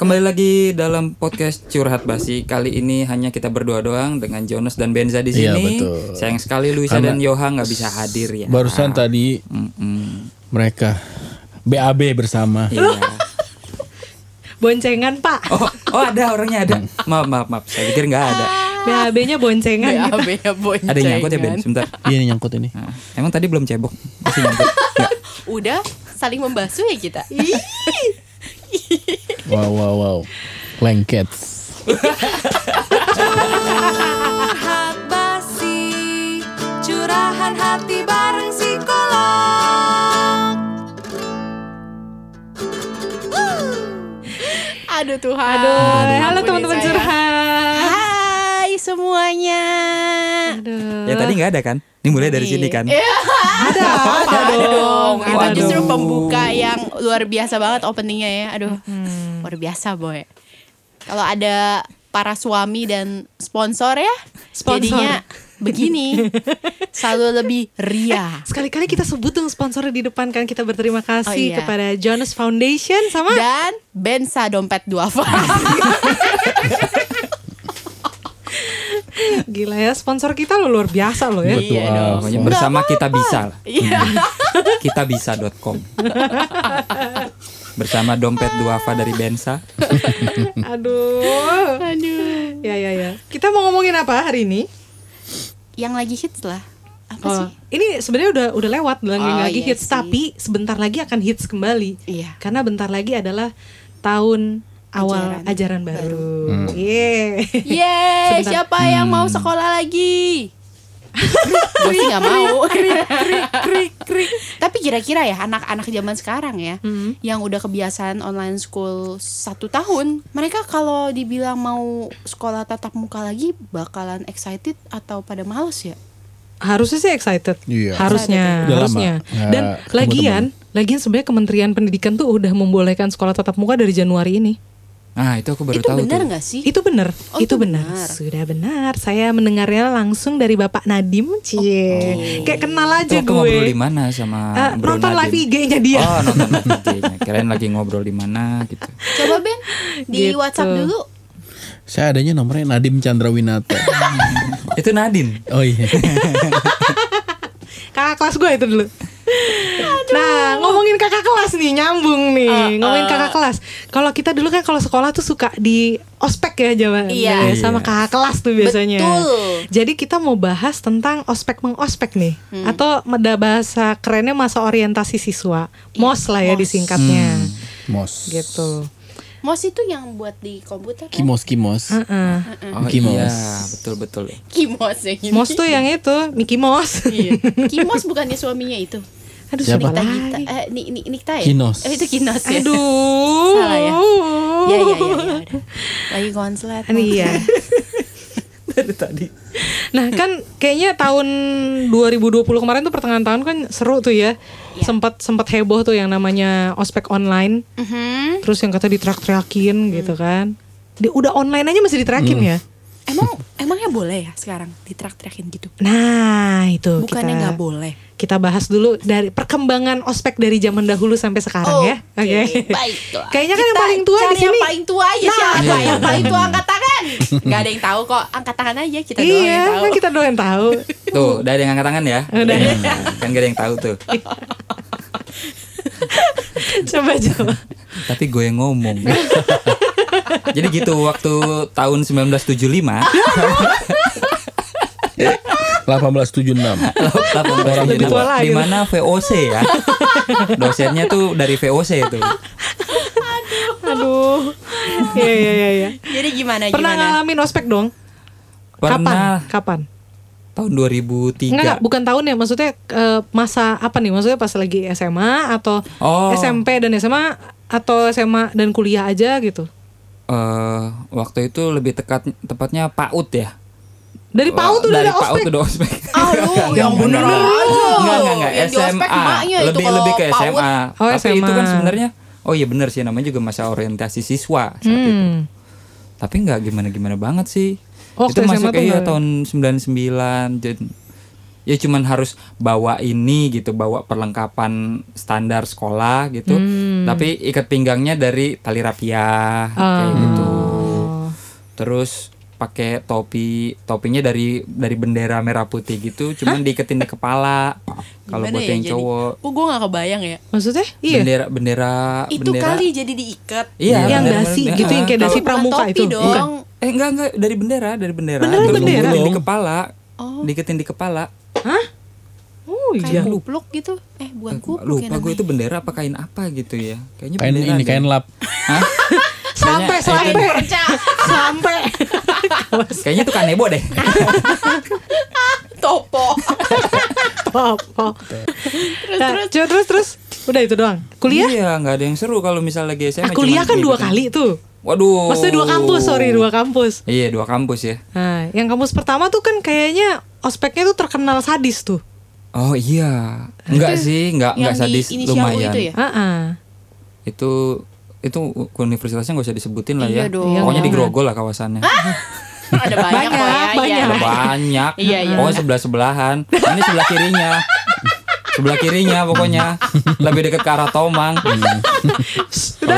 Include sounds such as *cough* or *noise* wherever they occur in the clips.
Kembali lagi dalam podcast Curhat Basi. Kali ini hanya kita berdua doang dengan Jonas dan Benza di Iya, sini. betul. Sayang sekali Luisa Karena- dan Yoha nggak bisa hadir ya. Barusan tadi Mm-mm. mereka BAB bersama. Iya. Boncengan pak Oh, oh ada orangnya ada. Maaf, maaf, maaf. Saya pikir nggak ada. BAB-nya boncengan. BAB-nya boncengan. Ada yang nyangkut ya Ben? Sebentar. Iya nyangkut ini. Nah, emang tadi belum cebok. Masih nyangkut. Udah saling membasuh ya kita. *laughs* Wow wow wow. Lengket. Curhat basi, curahan hati bareng psikolog. Aduh Tuhan. Aduh, halo teman-teman saya. curhat. Semuanya. Aduh. Ya tadi nggak ada kan? Ini mulai dari sini kan? Iya. Ada, *laughs* ada Ada dong. ada justru dong. pembuka yang luar biasa banget openingnya ya. Aduh, Hmm. luar biasa boy. Kalau ada para suami dan sponsor ya, Sponsor. jadinya begini. Selalu lebih ria. Sekali-kali kita sebut dong sponsornya di depan kan kita berterima kasih Oh, iya. kepada Jonas Foundation sama Dan Bensa dompet duafa. *laughs* gila ya sponsor kita lo luar biasa loh ya. Iya Betul, dong. Pokoknya Apa? bersama kita bisa lah. Iya. Kitabisa.com Bersama dompet duafa dari Bensa. Aduh. Aduh. Ya ya ya. Kita mau ngomongin apa hari ini? Yang lagi hits lah. Apa Oh, sih? ini sebenarnya udah udah lewat lagi Oh, lagi iya hits sih. tapi sebentar lagi akan hits kembali. Iya. Karena bentar lagi adalah tahun awal Ajaran ajaran, baru. Yeay. Yeay, *laughs* Sebentar. siapa yang mau sekolah lagi? *laughs* Gue sih gak mau. Tapi kira-kira ya anak-anak zaman sekarang ya, Hmm. yang udah kebiasaan online school satu tahun, mereka kalau dibilang mau sekolah tatap muka lagi, bakalan excited atau pada males ya? Harusnya sih excited. Iya. Harusnya, Udah lama. harusnya. Ya, Dan ketemu lagian, lagian sebenarnya Kementerian Pendidikan tuh udah membolehkan sekolah tatap muka dari Januari ini. Nah, itu aku baru Itu tahu benar tuh. nggak sih? Itu benar, Oh, itu itu benar. benar. Sudah benar. Saya mendengarnya langsung dari Bapak Nadim, cie. Kayak kenal aja Tuh, aku ngobrol di gue. mana sama Eh, Bro nonton live Nadim? IG-nya dia. Oh, nonton live IG-nya. Kirain lagi ngobrol di mana gitu. Coba Ben di Gitu. WhatsApp dulu. Saya adanya nomornya Nadim Chandra Winata. Itu Nadine. Oh iya. *laughs* Kakak kelas gue itu dulu. Nah, ngomongin kakak kelas nih, nyambung nih. Uh, ngomongin uh. kakak kelas. Kalau kita dulu kan kalau sekolah tuh suka di ospek ya zaman Iya. dulu ya, sama Iya. kakak kelas tuh biasanya. Betul. Jadi kita mau bahas tentang ospek mengospek nih, Hmm. atau meda bahasa kerennya masa orientasi siswa, mos lah ya Iya, mos. disingkatnya, Mos. gitu. Mos itu yang buat di komputer kan? Kimos kimos. Heeh. Oh Mickey iya, betul betul. Kimos yang ini. Mos tuh yang itu, Mickey Mouse. Iya. Kimos bukannya suaminya itu. Aduh, Siapa? Nikta lagi? Eh, Ni- Ni- Nikta ya? Kinos. Eh, itu Kinos ya. Aduh. *laughs* Salah ya? Iya, iya, iya, iya, udah. Lagi konslet. Iya. *laughs* Dari tadi. Nah kan kayaknya tahun 2020 kemarin tuh pertengahan tahun kan seru tuh ya. Iya. Sempat sempat heboh tuh yang namanya ospek online. Mhm. Terus yang kata diteriak-teriakin gitu kan. Di, udah online aja masih diteriakin ya. Emang emangnya boleh ya sekarang ditrak-trakin gitu? Nah itu Bukannya nggak boleh? kita bahas dulu dari perkembangan ospek dari zaman dahulu sampai sekarang ya. Oke. baiklah. Kayaknya kan yang Kita paling tua di sini. yang paling tua aja siapa? Iya. Yang *laughs* paling tua angkat tangan. Gak ada yang tahu kok. Angkat tangan aja kita doang Iya, yang tahu. kan kita doang yang tahu. Tuh, udah ada yang angkat tangan ya? Udah. kan gak ada yang tahu tuh. *laughs* *laughs* coba coba. Tapi gue yang ngomong. *laughs* Jadi gitu waktu tahun 1975 1876. Lebih tua lagi. di mana VOC ya. Dosennya tuh dari VOC itu. Aduh. *laughs* Iya iya iya iya. Jadi gimana Pernah gimana? ngalamin ospek dong? Pernah Kapan? Kapan? Tahun 2003. Enggak, bukan tahun ya. Maksudnya eh, masa apa nih? Maksudnya pas lagi SMA atau Oh. SMP dan SMA atau SMA dan kuliah aja gitu? Eh, waktu itu lebih tekat tepatnya PAUD ya. Dari PAUD tuh udah dari ada PAUD ospek. udah ospek. Aduh, *laughs* yang bener aja. Enggak, enggak, enggak. SMA. itu lebih lebih ke PAUD. SMA. Oh, Tapi itu kan SMA. sebenarnya Oh iya benar sih namanya juga masa orientasi siswa saat itu. Hmm. Tapi nggak gimana-gimana banget sih. Oh, itu SMA masuk iya nggak- tahun 99 jadi ya cuman harus bawa ini gitu, bawa perlengkapan standar sekolah gitu. Hmm. Tapi ikat pinggangnya dari tali rapia kayak gitu. Oh. Terus pakai topi, topinya dari dari bendera merah putih gitu, cuman diiketin di kepala. Kalau buat ya yang jadi? cowok, Kok gue gak kebayang ya Maksudnya? Iya. bendera bendera Itu bendera. kali jadi diikat Iya, yang bendera- dasi bendera- gitu yang kayak ah, dasi pramuka topi itu. dong. Bukan. Eh enggak enggak dari bendera, dari bendera. Beneran Terus bendera? di Belum. kepala. Oh. Diiketin di kepala. Hah? Oh iya. Kayak kupluk gitu Eh bukan kupluk ya Lupa gue namanya itu bendera apa kain apa gitu ya. Kayaknya Kain bendera ini deh. kain lap. Hah? *laughs* Sampai sampai sampai. *laughs* Kayaknya itu kanebo deh. *laughs* Topo Apa? Terus Nah, terus terus terus. Udah itu doang. Kuliah? Iya, nggak ada yang seru kalau misal lagi SMA. Ah, kuliah kan dua kali tuh. Waduh. Maksudnya dua kampus, sorry dua kampus. Iya, dua kampus ya. Nah, yang kampus pertama tuh kan kayaknya ospeknya tuh terkenal sadis tuh. Oh iya. Enggak sih, enggak Yang enggak di sadis lumayan. itu ya? Ah, ah. Itu itu universitasnya nggak usah disebutin lah Iya ya. dong. Pokoknya Iya, di Grogol lah kawasannya. Ada banyak, ya Banyak, iya. Ada banyak. Iya, iya. Pokoknya sebelah sebelahan. Ini sebelah kirinya. Sebelah kirinya pokoknya. *laughs* Lebih dekat ke arah Tomang. Kalau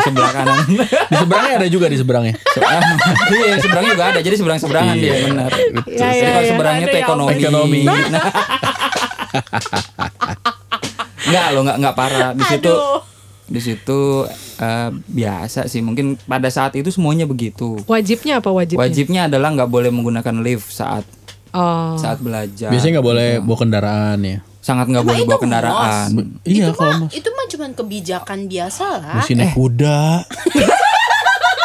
sebelah kanan. Di seberangnya ada juga di seberangnya. Ah, iya, seberangnya juga ada. Jadi seberang-seberang dia benar. Iya, Jadi iya, kalau iya. seberangnya Ada tuh ya, ekonomi. Ekonomi. *laughs* Nah. Enggak lo enggak enggak parah. Di situ Aduh. di situ eh, biasa sih. Mungkin pada saat itu semuanya begitu. Wajibnya apa wajibnya? Wajibnya adalah nggak boleh menggunakan lift saat Oh. saat belajar. Biasanya nggak boleh bawa kendaraan ya. Sangat nggak Emang boleh bawa kendaraan. Iya itu kalau mah mas itu mah cuman kebijakan biasa lah. mesti naik kuda. *laughs*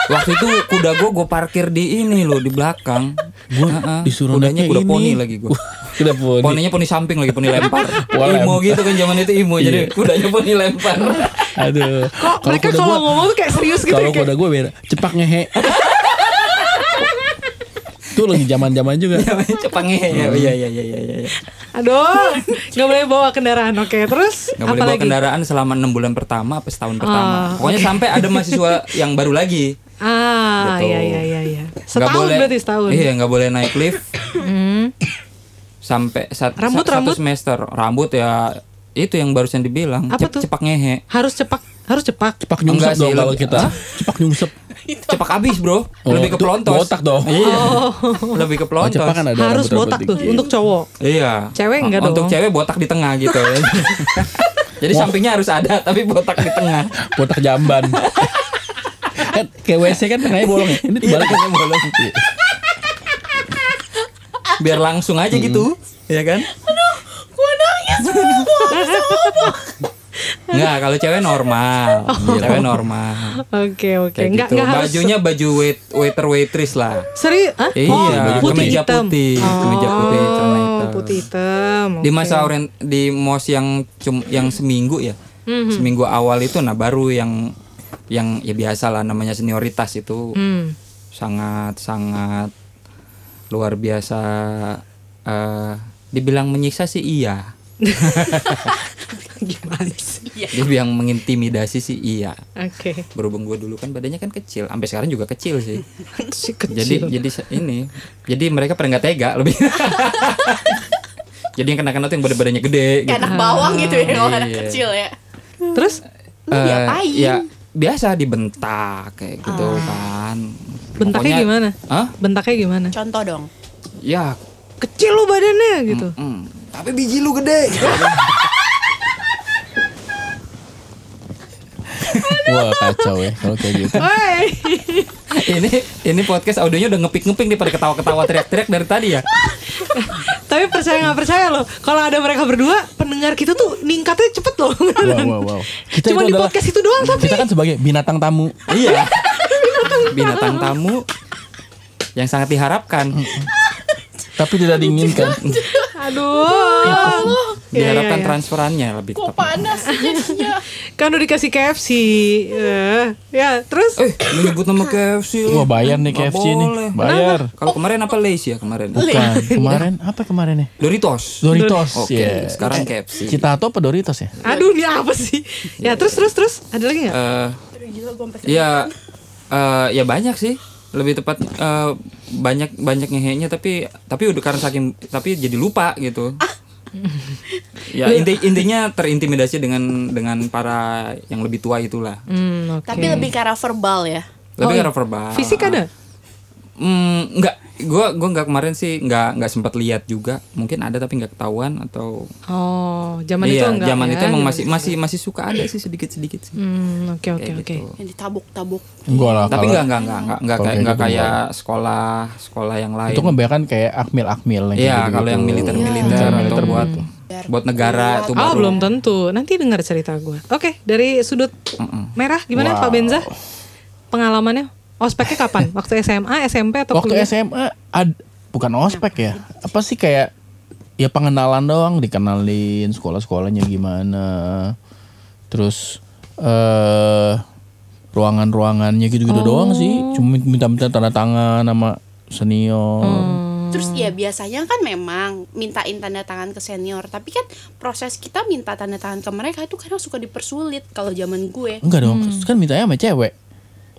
Waktu itu kuda gue gue parkir di ini loh di belakang. Gua Heeh. disuruh Kudanya naiknya kuda ini. poni lagi gue. Kuda poni. Poninya poni samping lagi poni lempar. *laughs* Wah, imo gitu kan zaman itu imo jadi kudanya poni lempar. *laughs* Aduh. Kok mereka kuda kalau gua- ngomong tuh kayak serius gitu Kalau kuda gue beda. Cepak ngehe. Itu lagi zaman-zaman juga. Cepangnya ya. Iya iya iya iya iya. Aduh, nggak boleh bawa kendaraan. Oke, terus Nggak boleh bawa lagi? kendaraan selama enam bulan pertama apa setahun pertama. Ah, Pokoknya sampai ada mahasiswa yang baru lagi. Ah, Gitu. iya iya iya iya. Setahun boleh, berarti setahun. Iya nggak boleh naik lift Hmm. sampai sat- Rambut, sa- satu rambut? semester. Rambut ya itu yang barusan dibilang. Apa Cep- tuh? Cepak ngehe. Harus cepak, harus cepak. Cepak nyungsep sih, dong kalau kita. Cepak nyungsep. Cepak habis bro. Oh, Lebih ke pelontos. botak dong. Iya. Lebih ke Oh, pelontos. cepak kan ada harus botak tuh untuk cowok. Iya. Cewek enggak Untuk dong. cewek botak di tengah gitu. *laughs* Jadi sampingnya harus ada tapi botak di tengah. *laughs* Botak jamban. kan kayak WC kan tengahnya bolong ya. Ini Iya, dibalik tengahnya bolong. Biar langsung aja gitu, ya kan? Gua nangis. *laughs* Enggak, kalau cewek normal. *laughs* Cewek normal. Oke oke. Kayak Enggak gitu. enggak harus Bajunya baju wait, waiter waitress lah. Serius? Hah? Iya, oh, putih kemeja hitam. putih, kemeja putih, celana Oh, hitam. putih hitam. Di oke. masa oren di mos yang cum, yang seminggu ya. Mhm. Seminggu awal itu nah baru yang yang ya biasa lah namanya senioritas itu Hmm. sangat sangat luar biasa eh dibilang menyiksa sih iya. *laughs* Gimana sih? Dibilang mengintimidasi sih iya. Oke. Berhubung gue dulu kan badannya kan kecil, sampai sekarang juga kecil sih. *laughs* Si kecil. Jadi jadi ini, jadi mereka pada nggak tega lebih. *laughs* jadi yang kena-kena tuh yang badan-badannya gede. Kayak Gitu. anak bawang gitu ya kalau anak Iya. kecil ya. Terus Lu diapain? ya biasa dibentak kayak gitu kan. bentaknya Pokoknya- gimana? Hah? Bentaknya gimana? Contoh dong. Ya, Kecil lu badannya gitu. mm, tapi biji lu gede. Wah kacau ya kalau kayak gitu. Ini ini podcast audionya udah ngepik-ngepik nih pada ketawa-ketawa teriak-teriak dari tadi ya. Tapi percaya nggak percaya loh, kalau ada mereka berdua, pendengar kita tuh ningkatnya cepet loh. Wow wow wow. Kita Cuma di adalah podcast itu doang tapi. kita kan sebagai binatang tamu. iya. Binatang tamu yang sangat diharapkan. Tapi tidak diinginkan. Aduh. Ya, Diharapkan ya, ya. transferannya lebih Kok tepat. panas jadinya. *laughs* Kan udah dikasih KFC. Eh, ya, terus Eh, lu nyebut nama KFC lu. Wah bayar nih KFC nih. boleh. Bayar. Kalau kemarin apa Lays ya kemarin? Bukan. *laughs* Kemarin apa kemarin nih? Doritos. Doritos. Oke, ya. sekarang KFC. Citato apa Doritos ya? aduh ini apa sih? Ya, terus terus terus ada lagi nggak? Eh, Gila gua sampai ya eh, ya banyak sih. Lebih tepat eh, banyak banyak ngehenya tapi tapi udah karena saking tapi jadi lupa gitu. Ya inti intinya terintimidasi dengan dengan para yang lebih tua itulah. Hmm, oke. Tapi lebih ke arah verbal ya. Lebih Oh, karena verbal. Fisik ada? Hmm, enggak. Gua gua enggak kemarin sih enggak enggak sempat lihat juga. Mungkin ada tapi enggak ketahuan atau Oh, zaman itu iya, enggak zaman ya? itu emang masih masih masih suka ada sih sedikit-sedikit sih. Hmm, oke oke oke. gitu. Yang ditabuk-tabuk. Enggak lah. Tapi enggak enggak enggak enggak kalau kayak enggak gitu kayak sekolah sekolah yang lain. Itu kan kebanyakan kayak akmil-akmil yang Iya, gitu-gitu. kalau yang militer-militer Iya. atau Militer buat buat negara itu Oh, baru. belum tentu. Nanti dengar cerita gue. Oke, dari sudut merah gimana Wow. Pak Benza? Pengalamannya? Ospeknya kapan? Waktu SMA, SMP atau Waktu kuliah? SMA ad, bukan ospek ya. Apa sih kayak ya pengenalan doang, dikenalin sekolah-sekolahnya gimana. Terus eh ruangan-ruangannya gitu-gitu doang sih. Cuma minta-minta tanda tangan sama senior. Terus ya biasanya kan memang mintain tanda tangan ke senior, tapi kan proses kita minta tanda tangan ke mereka itu kadang suka dipersulit kalau zaman gue. Enggak dong, kan mintanya sama cewek.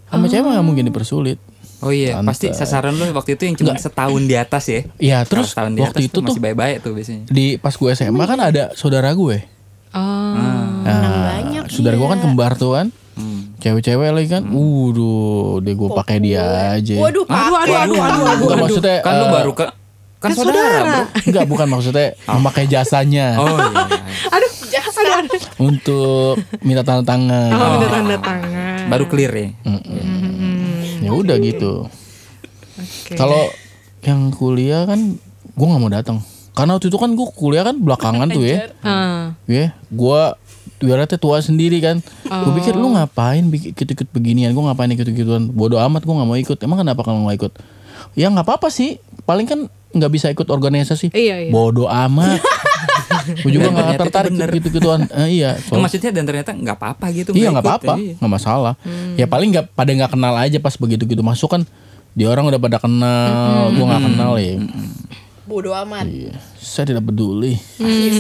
Sama cewek nggak mungkin dipersulit. Oh iya, Tante. pasti sasaran lu waktu itu yang cuma setahun di atas ya. Iya, terus setahun di waktu atas itu tuh masih baik-baik tuh biasanya. di pas gue SMA kan ada saudara gue. Oh. Nah, banyak, saudara gue kan iya. kembar tuh kan. Hmm. Cewek-cewek lagi kan. Waduh, dia gue pakai dia aja. Waduh, Pak. Aduh, aduh, aduh, aduh, aduh. Bukan maksudnya Kan lu eh, baru ke kan saudara, Bro. Enggak, bukan maksudnya memakai jasanya Oh iya. iya. *laughs* Aduh, aduh, aduh. untuk minta tanda tangan. Oh, minta tanda tangan. Baru clear ya. Ya udah gitu. Oke. Kalau yang kuliah kan gue nggak mau datang. Karena waktu itu kan gue kuliah kan belakangan tuh ya. Ah. Ya, gue ibaratnya tua sendiri kan. Gue pikir lu ngapain bikin ikut-ikut beginian? Gue ngapain ikut-ikutan? Bodoh amat gue nggak mau ikut. Emang kenapa kalau nggak ikut? Ya nggak apa-apa sih. Paling kan nggak bisa ikut organisasi. Iya, iya. Bodoh amat. *laughs* gue juga nggak tertarik bener. gitu-gituan. *laughs* Eh, iya. Soal- maksudnya dan ternyata nggak apa-apa gitu. Iya nggak apa-apa, iya. nggak masalah. Ya paling nggak pada nggak kenal aja pas begitu gitu masuk kan. Dia orang udah pada kenal, gua nggak kenal ya. Bodoh amat. Iya, saya tidak peduli.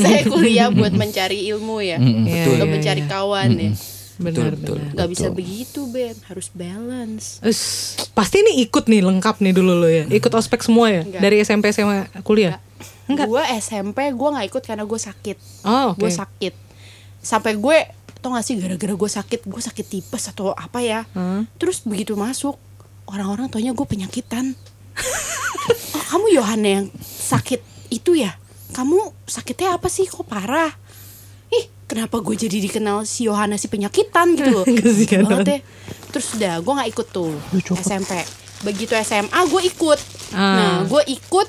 Saya kuliah buat mencari ilmu ya. Iya, Untuk iya, mencari iya. kawan ya. Benar, betul. benar. Gak bisa begitu, Ben. Harus balance. Us, pasti ini ikut nih lengkap nih dulu lo ya. Ikut ospek semua ya Enggak. dari SMP SMA kuliah. Enggak. Gue SMP gue nggak ikut karena gue sakit. Oh, oke. Gue sakit. Sampai gue tau gak sih gara-gara gue sakit, gue sakit tipes atau apa ya. Hah? Terus begitu masuk, orang-orang taunya gue penyakitan. *laughs* oh, kamu Yohana yang sakit itu ya? Kamu sakitnya apa sih? Kok parah? Ih, kenapa gue jadi dikenal si Yohana si penyakitan gitu loh? *laughs* Banget ya. Terus udah, gue nggak ikut tuh SMP. Begitu SMA, gue ikut. Ah. Nah, gue ikut.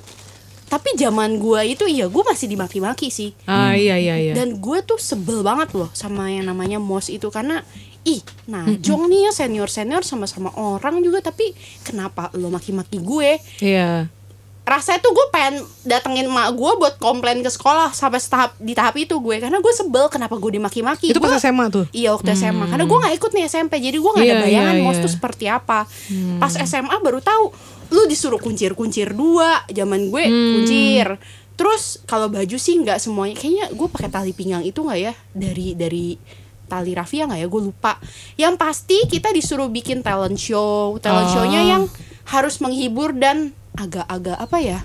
Tapi zaman gue itu iya, gue masih dimaki-maki sih. Ah iya iya iya. Dan gue tuh sebel banget loh sama yang namanya mos itu karena ih, nah Jong nih ya senior senior sama-sama orang juga tapi kenapa lo maki-maki gue? Iya. Rasanya tuh gue pengen datengin emak gue buat komplain ke sekolah sampai tahap di tahap itu gue karena gue sebel kenapa gue dimaki-maki. Itu pas SMA tuh. Iya waktu SMA karena gue nggak ikut nih SMP jadi gue nggak Iya, ada bayangan iya, mos iya. tuh seperti apa. Pas SMA baru tahu lu disuruh kuncir-kuncir dua zaman gue Hmm. kuncir. Terus kalau baju sih nggak semuanya kayaknya gue pakai tali pinggang itu nggak ya dari dari tali rafia nggak ya gue lupa. Yang pasti kita disuruh bikin talent show talent Oh. show-nya yang harus menghibur dan agak-agak apa ya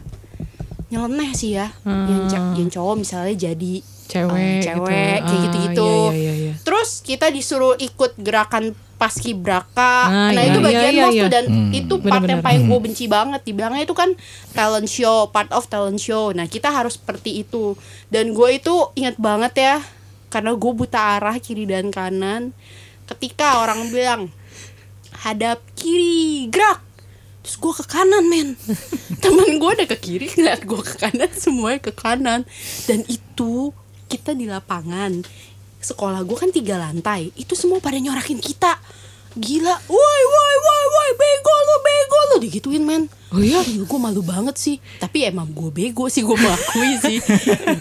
nyeleneh sih ya. Yang, ca- yang cowok misalnya jadi Cewek eh, gitu. cewek kayak Ah, gitu-gitu. iya, iya, iya, iya. Terus kita disuruh ikut gerakan paskibraka. Ah, nah, iya, itu iya, bagian iya, iya. tuh dan itu part Bener-bener. yang paling gue benci banget. Dibilangnya itu kan talent show, part of talent show. Nah, kita harus seperti itu. Dan gue itu ingat banget ya karena gue buta arah kiri dan kanan. Ketika orang bilang hadap kiri, gerak. Terus gue ke kanan men. *laughs* Temen gue udah ke kiri. Ngeliat gue ke kanan Semuanya ke kanan. Dan itu Kita di lapangan. Sekolah gue kan tiga lantai. Itu semua pada nyorakin kita Gila. Woi woi woi woi Bego lu bego lu. Digituin men. Oh iya? Gue malu banget sih. Tapi emang gue bego sih Gue mengakui sih.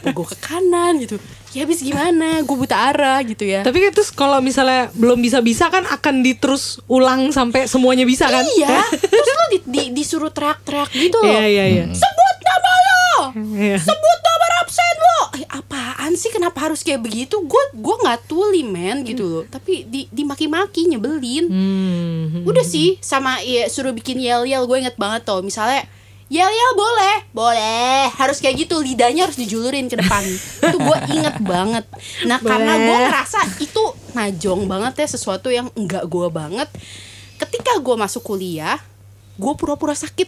Gue ke kanan gitu. Ya habis gimana? Gue buta arah gitu ya. Tapi kan terus kalau misalnya belum bisa-bisa kan akan diterus ulang sampai semuanya bisa kan? Iya. Terus lu di, di- disuruh teriak-teriak gitu loh. Iya iya. Iya. Sebut nama lo Iya. sebut nomor absen lo eh, apaan sih kenapa harus kayak begitu gue gue nggak tuli men gitu loh tapi di dimaki-maki nyebelin Hmm. udah sih sama ya suruh bikin yel yel gue inget banget tuh misalnya Yel yel boleh, boleh. Harus kayak gitu, lidahnya harus dijulurin ke depan. *laughs* itu gue inget banget. Nah karena gue Boleh. ngerasa itu najong banget ya sesuatu yang enggak gue banget. Ketika gue masuk kuliah, gue pura-pura sakit.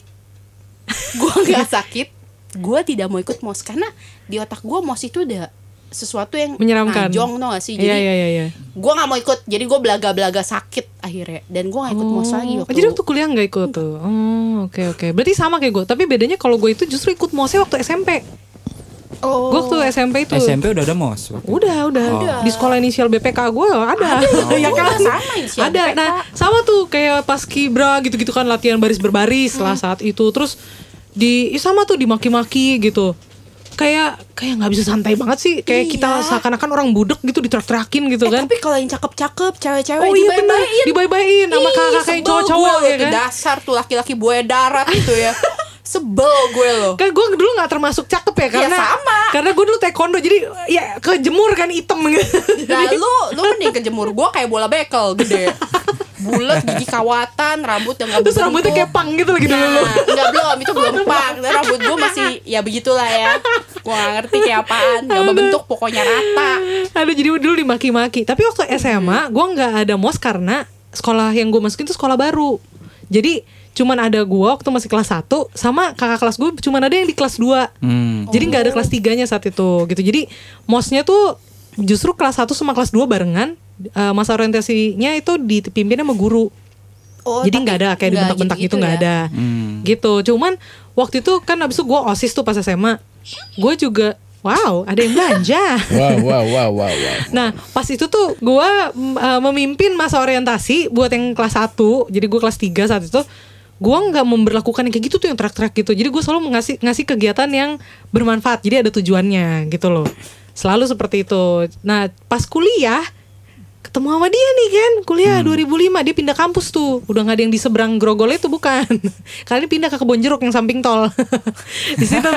gue nggak *laughs* sakit, gue tidak mau ikut mos karena di otak gue mos itu udah sesuatu yang Menyeramkan. najong tau gak sih? Iya Jadi iya iya. iya. gue nggak mau ikut, jadi gue belaga-belaga sakit akhirnya dan gue nggak ikut mos lagi Oh, waktu. Jadi waktu kuliah nggak ikut tuh. Oh, oke oke. Berarti sama kayak gue. Tapi bedanya kalau gue itu justru ikut mosnya waktu SMP. oh. Gue waktu SMP itu. SMP udah ada mos. waktu. Udah, udah. Udah. Di sekolah inisial BPK gue ada. *laughs* ya Udah, kan? sama inisial ada. BPK. Nah, sama tuh kayak pas kibra gitu-gitu kan latihan baris berbaris lah saat itu. Terus di sama tuh dimaki-maki gitu. Kayak kayak nggak bisa santai banget sih. Kayak kita Iya. seakan-akan orang budek gitu diterak-terakin gitu Eh, kan. tapi kalau yang cakep-cakep, cewek-cewek Oh iya dibayi-bayin. dibayi-bayin sama Ih, kakak kayak sebel cowok-cowok ya kan. Dasar tuh laki-laki buaya darat gitu ya. *laughs* Sebel gue loh. Kan gue dulu gak termasuk cakep ya karena sama. karena gue dulu taekwondo jadi ya kejemur kan hitam gitu. Nah lu, lu mending kejemur gue kayak bola bekel gede Bulat, gigi kawatan, rambut yang gak Terus rambutnya kayak pang gitu lagi dulu. Nah, enggak belum, itu belum pang rambut gue masih, ya begitulah ya Gue gak ngerti kayak apaan Gak berbentuk, pokoknya rata Aduh jadi dulu dimaki-maki. Tapi waktu SMA gue nggak ada mos karena sekolah yang gue masukin itu sekolah baru. Jadi cuman ada gue waktu masih kelas 1 sama kakak kelas gue cuman ada yang di kelas 2 Hmm. Jadi nggak ada kelas 3-nya saat itu gitu. Jadi mosnya tuh justru kelas 1 sama kelas 2 barengan. Eh, masa orientasinya itu dipimpin sama guru. Oh, Jadi nggak ada kayak dibentak-bentak gitu nggak ya? ada. Hmm. Gitu. Cuman waktu itu kan abis itu gue osis tuh pas SMA. Gue juga wow ada yang belanja. *laughs* Wow, wow, wow, wow, wow. Nah pas itu tuh gue memimpin masa orientasi buat yang kelas 1 Jadi gue kelas 3 saat itu Gue nggak memperlakukan yang kayak gitu tuh yang terak-terak gitu. Jadi gue selalu ngasih, ngasih kegiatan yang bermanfaat. Jadi ada tujuannya gitu loh. Selalu seperti itu. Nah pas kuliah ketemu sama dia nih kan kuliah 2005 dia pindah kampus tuh. Udah nggak ada yang di seberang grogol itu bukan. *laughs* Kali ini pindah ke kebon jeruk yang samping tol. *laughs* Di situ.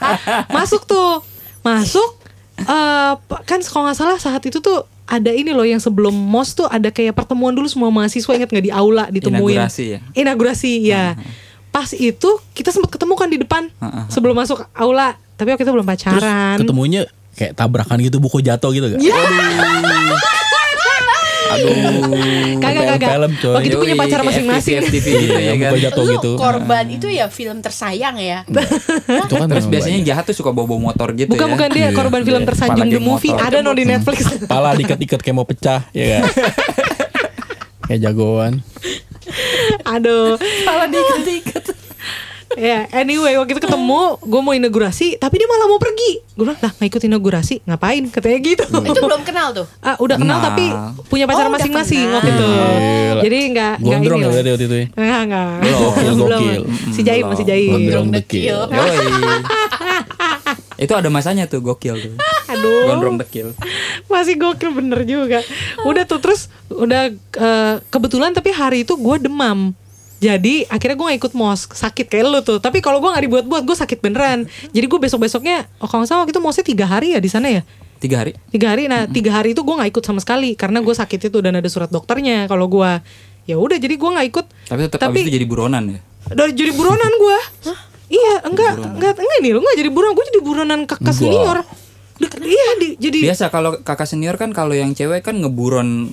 *laughs* Masuk tuh. Masuk eh kan kalau nggak salah saat itu tuh ada ini loh yang sebelum mos tuh ada kayak pertemuan dulu semua mahasiswa ingat nggak di aula ditemuin Inaugurasi ya? inaugurasi ya pas itu kita sempat ketemu kan di depan Heeh. sebelum masuk aula tapi waktu itu belum Terus pacaran ketemunya kayak tabrakan gitu buku jatuh gitu gak? Ya. *laughs* Aduh. kagak kagak Film-film, coy. begitu punya Yoi, pacar masing-masing FTV, FTV gitu ya kan. jatuh gitu. korban itu ya film tersayang ya *laughs* Itu kan Terus biasanya banyak. jahat tuh suka bawa-bawa motor gitu Bukan ya. bukan dia Iya. korban film Iya. tersanjung the geng movie ada no di Netflix. *laughs* Pala diket-iket kayak mau pecah ya kan? *laughs* kayak jagoan. Aduh. Kalau diikat-ikat Ya, anyway waktu itu ketemu, gue mau inaugurasi, tapi dia malah mau pergi. Gue bilang, lah nggak ikut inaugurasi, ngapain? Katanya gitu. Itu belum kenal tuh Ah, udah kenal, Kenal. tapi punya pacar Oh, masing-masing waktu itu. Gila. Jadi nggak nggak Gondrong ini ya waktu itu ya? Enggak, enggak. Gokil, gokil. Si Jaim masih Jaim. Gondrong dekil. Itu ada masanya tuh gokil tuh. Aduh. Gondrong dekil. Masih gokil bener juga. Udah tuh terus udah eh, kebetulan tapi hari itu gue demam. Jadi akhirnya gue gak ikut mos sakit kayak lu tuh. Tapi kalau gue nggak dibuat-buat gue sakit beneran. Jadi gue besok besoknya, oh kalau nggak salah waktu itu mosnya tiga hari ya di sana ya. Tiga hari. Tiga hari. Nah tiga hari itu gue nggak ikut sama sekali karena gue sakit itu dan ada surat dokternya. Kalau gue ya udah jadi gue nggak ikut. Tapi tetap abis itu jadi buronan ya. dari jadi buronan gue. *laughs* Iya enggak enggak enggak nih lu nggak jadi buronan gue jadi buronan kakak Enggak. senior. Dek- iya di- jadi Biasa kalau kakak senior kan kalau yang cewek kan ngeburon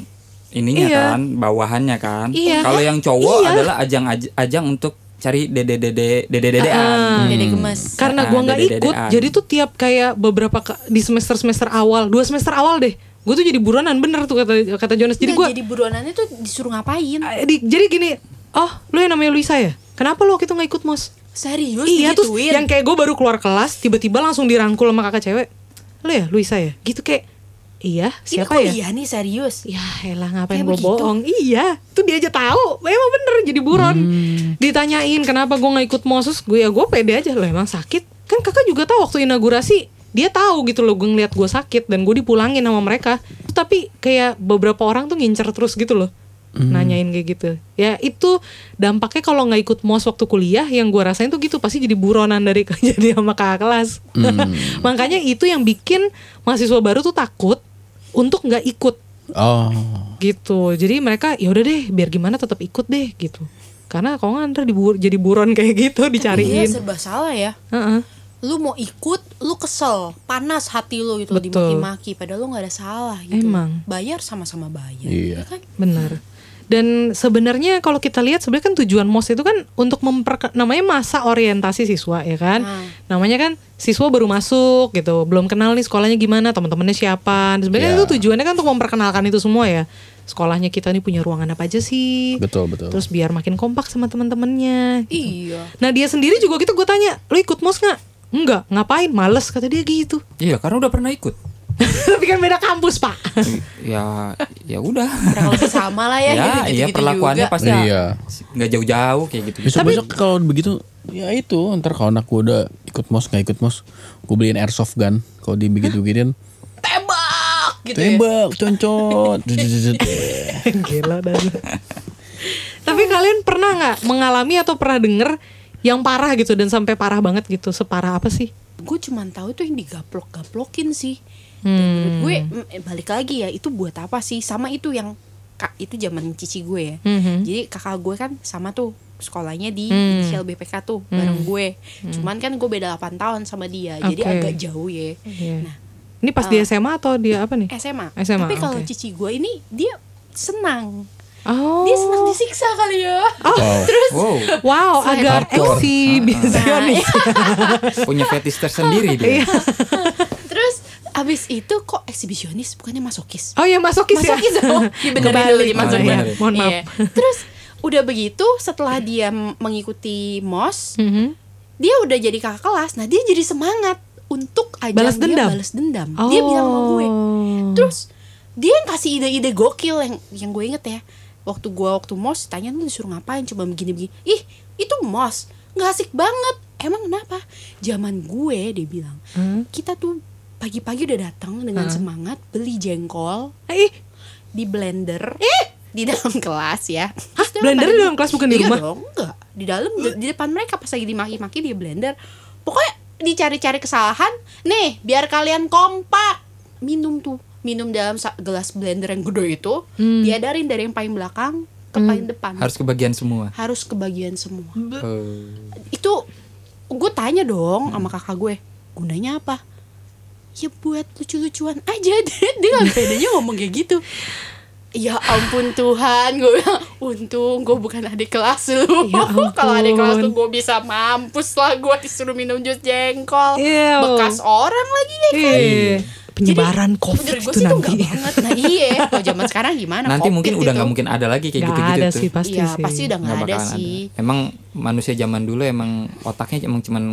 ininya Iya. kan, bawahannya kan. Iya. Kalau yang cowok Iya. adalah ajang aj- ajang untuk cari dede dede dede dedean. Ah. Dede gemes karena gua nggak ikut jadi tuh tiap kayak beberapa ke- di semester semester awal dua semester awal deh gue tuh jadi buronan bener tuh kata kata Jonas jadi gue jadi buronannya tuh disuruh ngapain jadi gini oh lu yang namanya Luisa ya kenapa lu waktu itu nggak ikut mos Serius iya digituin? yang kayak gue baru keluar kelas tiba-tiba langsung dirangkul sama kakak cewek lu ya Luisa ya gitu kayak iya Ini siapa ya? kuliah nih serius? Ya elah ngapain gue bohong? Iya Tuh dia aja tahu. Emang bener jadi buron. Ditanyain kenapa gue gak ikut mosus Gue ya gue pede aja. Loh emang sakit? Kan kakak juga tahu waktu inaugurasi Dia tahu gitu loh Gue ngeliat gue sakit Dan gue dipulangin sama mereka. Tapi kayak beberapa orang tuh ngincer terus gitu loh Nanyain kayak gitu. Ya itu dampaknya kalau nggak ikut mos waktu kuliah Yang gue rasain tuh gitu Pasti jadi buronan dari *laughs* jadi sama kakak kelas. *laughs* Makanya itu yang bikin mahasiswa baru tuh takut Untuk nggak ikut Oh. gitu jadi mereka ya udah deh biar gimana tetap ikut deh gitu Karena kalau nggak ntar dibur, jadi buron *laughs* kayak gitu Iya dicariin. serba salah ya. Heeh. Lu mau ikut, lu kesel, panas hati lu gitu dimaki-maki padahal lu nggak ada salah gitu. Emang. Bayar sama-sama bayar. Iya. ya kan? Benar. Dan sebenarnya kalau kita lihat sebenarnya kan tujuan MOS itu kan untuk memper namanya masa orientasi siswa ya kan. Ah. Namanya kan siswa baru masuk gitu, belum kenal nih sekolahnya gimana, teman-temannya siapa. Dan Sebenarnya Iya. itu tujuannya kan untuk memperkenalkan itu semua ya. Sekolahnya kita nih punya ruangan apa aja sih? Betul betul. Terus biar makin kompak sama teman-temannya. Iya. Nah dia sendiri juga gitu gue tanya, lo ikut MOS nggak? Enggak, ngapain? Males kata dia gitu. Iya, karena udah pernah ikut. *laughs* Tapi kan beda kampus pak. ya, ya udah. Kurang lebih sama lah ya. *laughs* ya, iya gitu-gitu perlakuannya juga. pasti Iya. nggak jauh-jauh kayak gitu. Besok besok kalau begitu ya itu ntar kalau anak gue udah ikut mos nggak ikut mos gue beliin airsoft gun kalau dia begitu begituin tembak gitu ya. tembak concot *laughs* Gila dan. Tapi kalian pernah nggak mengalami atau pernah denger yang parah gitu dan sampai parah banget gitu? Separah apa sih? Gue cuman tahu itu yang digaplok-gaplokin sih. Dan Hmm. menurut gue mm, eh, balik lagi ya itu buat apa sih? Sama itu yang kak itu zaman cici gue ya. Mhm. Jadi kakak gue kan sama tuh sekolahnya di Hmm. inisial BPK tuh bareng gue. Cuman kan gue beda 8 tahun sama dia. Jadi Oke. agak jauh ya. Iya. Nah, Ini pas di SMA atau dia apa nih? SMA. SMA, Tapi kalau oke. cici gue ini dia senang. Oh. Dia senang disiksa kali ya. wow Terus Wow, Wow, agak eksibisionis. punya fetish tersendiri dia. Abis itu kok eksibisionis bukannya masokis? Oh ya masokis, masokis ya. dong *laughs* dibenerin Kebalik. dulu dimaksudnya Oh, iya. Mohon maaf. Iya. *laughs* terus udah begitu setelah dia mengikuti mos Mhm. dia udah jadi kakak kelas nah dia jadi semangat untuk ajang Balas dia dendam? balas dendam dia bilang sama gue Oh. terus dia yang kasih ide-ide gokil yang yang gue inget ya waktu gue waktu mos tanya lu disuruh ngapain coba begini-begini ih itu mos nggak asik banget emang kenapa zaman gue dia bilang Hmm? kita tuh pagi-pagi udah datang dengan semangat beli jengkol Eh, di blender di dalam *laughs* kelas ya. Hah, blender di dalam kelas bukan di Iya rumah? dong enggak. Di dalam di, di depan mereka pas lagi dimaki-maki dia blender. Pokoknya dicari-cari kesalahan nih biar kalian kompak. Minum tuh minum dalam sa- gelas blender yang gede itu Hmm. diadarin dari yang paling belakang ke paling depan. Harus kebagian semua. harus kebagian semua. Oh. itu gue tanya dong sama kakak gue gunanya apa ya buat lucu-lucuan aja. *laughs* Dia dia nggak bedanya ngomong kayak gitu. Ya ampun Tuhan. Gue bilang untung gue bukan adik kelas lu. Ya *laughs* kalau adik kelas lu ampun. gue bisa mampus lah gue disuruh minum jus jengkol. Ew. bekas orang lagi ya kan? Eh, penyebaran Jadi, COVID itu sih tuh nanti. nggak banget. Nah iya. Kalau zaman *laughs* sekarang gimana? Nanti Covid mungkin udah itu. nggak mungkin ada lagi kayak Nggak gitu-gitu ada tuh. sih pasti Iya sih. pasti udah nggak ada bakalan sih. Emang manusia zaman dulu emang otaknya emang cuman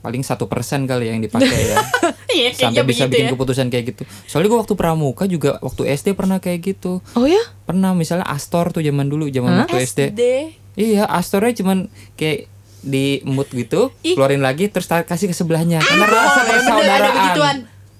paling satu persen kali yang dipakai ya. *laughs* Iya, Sampai kayaknya bisa bikin ya. keputusan kayak gitu. Soalnya gua waktu pramuka juga waktu SD pernah kayak gitu. Oh ya? Pernah misalnya Astor tuh zaman dulu zaman Hah? waktu SD. SD Iya, Astornya cuman kayak di mood gitu, Ih. keluarin lagi terus kasih ke sebelahnya. Karena rasa persaudaraan.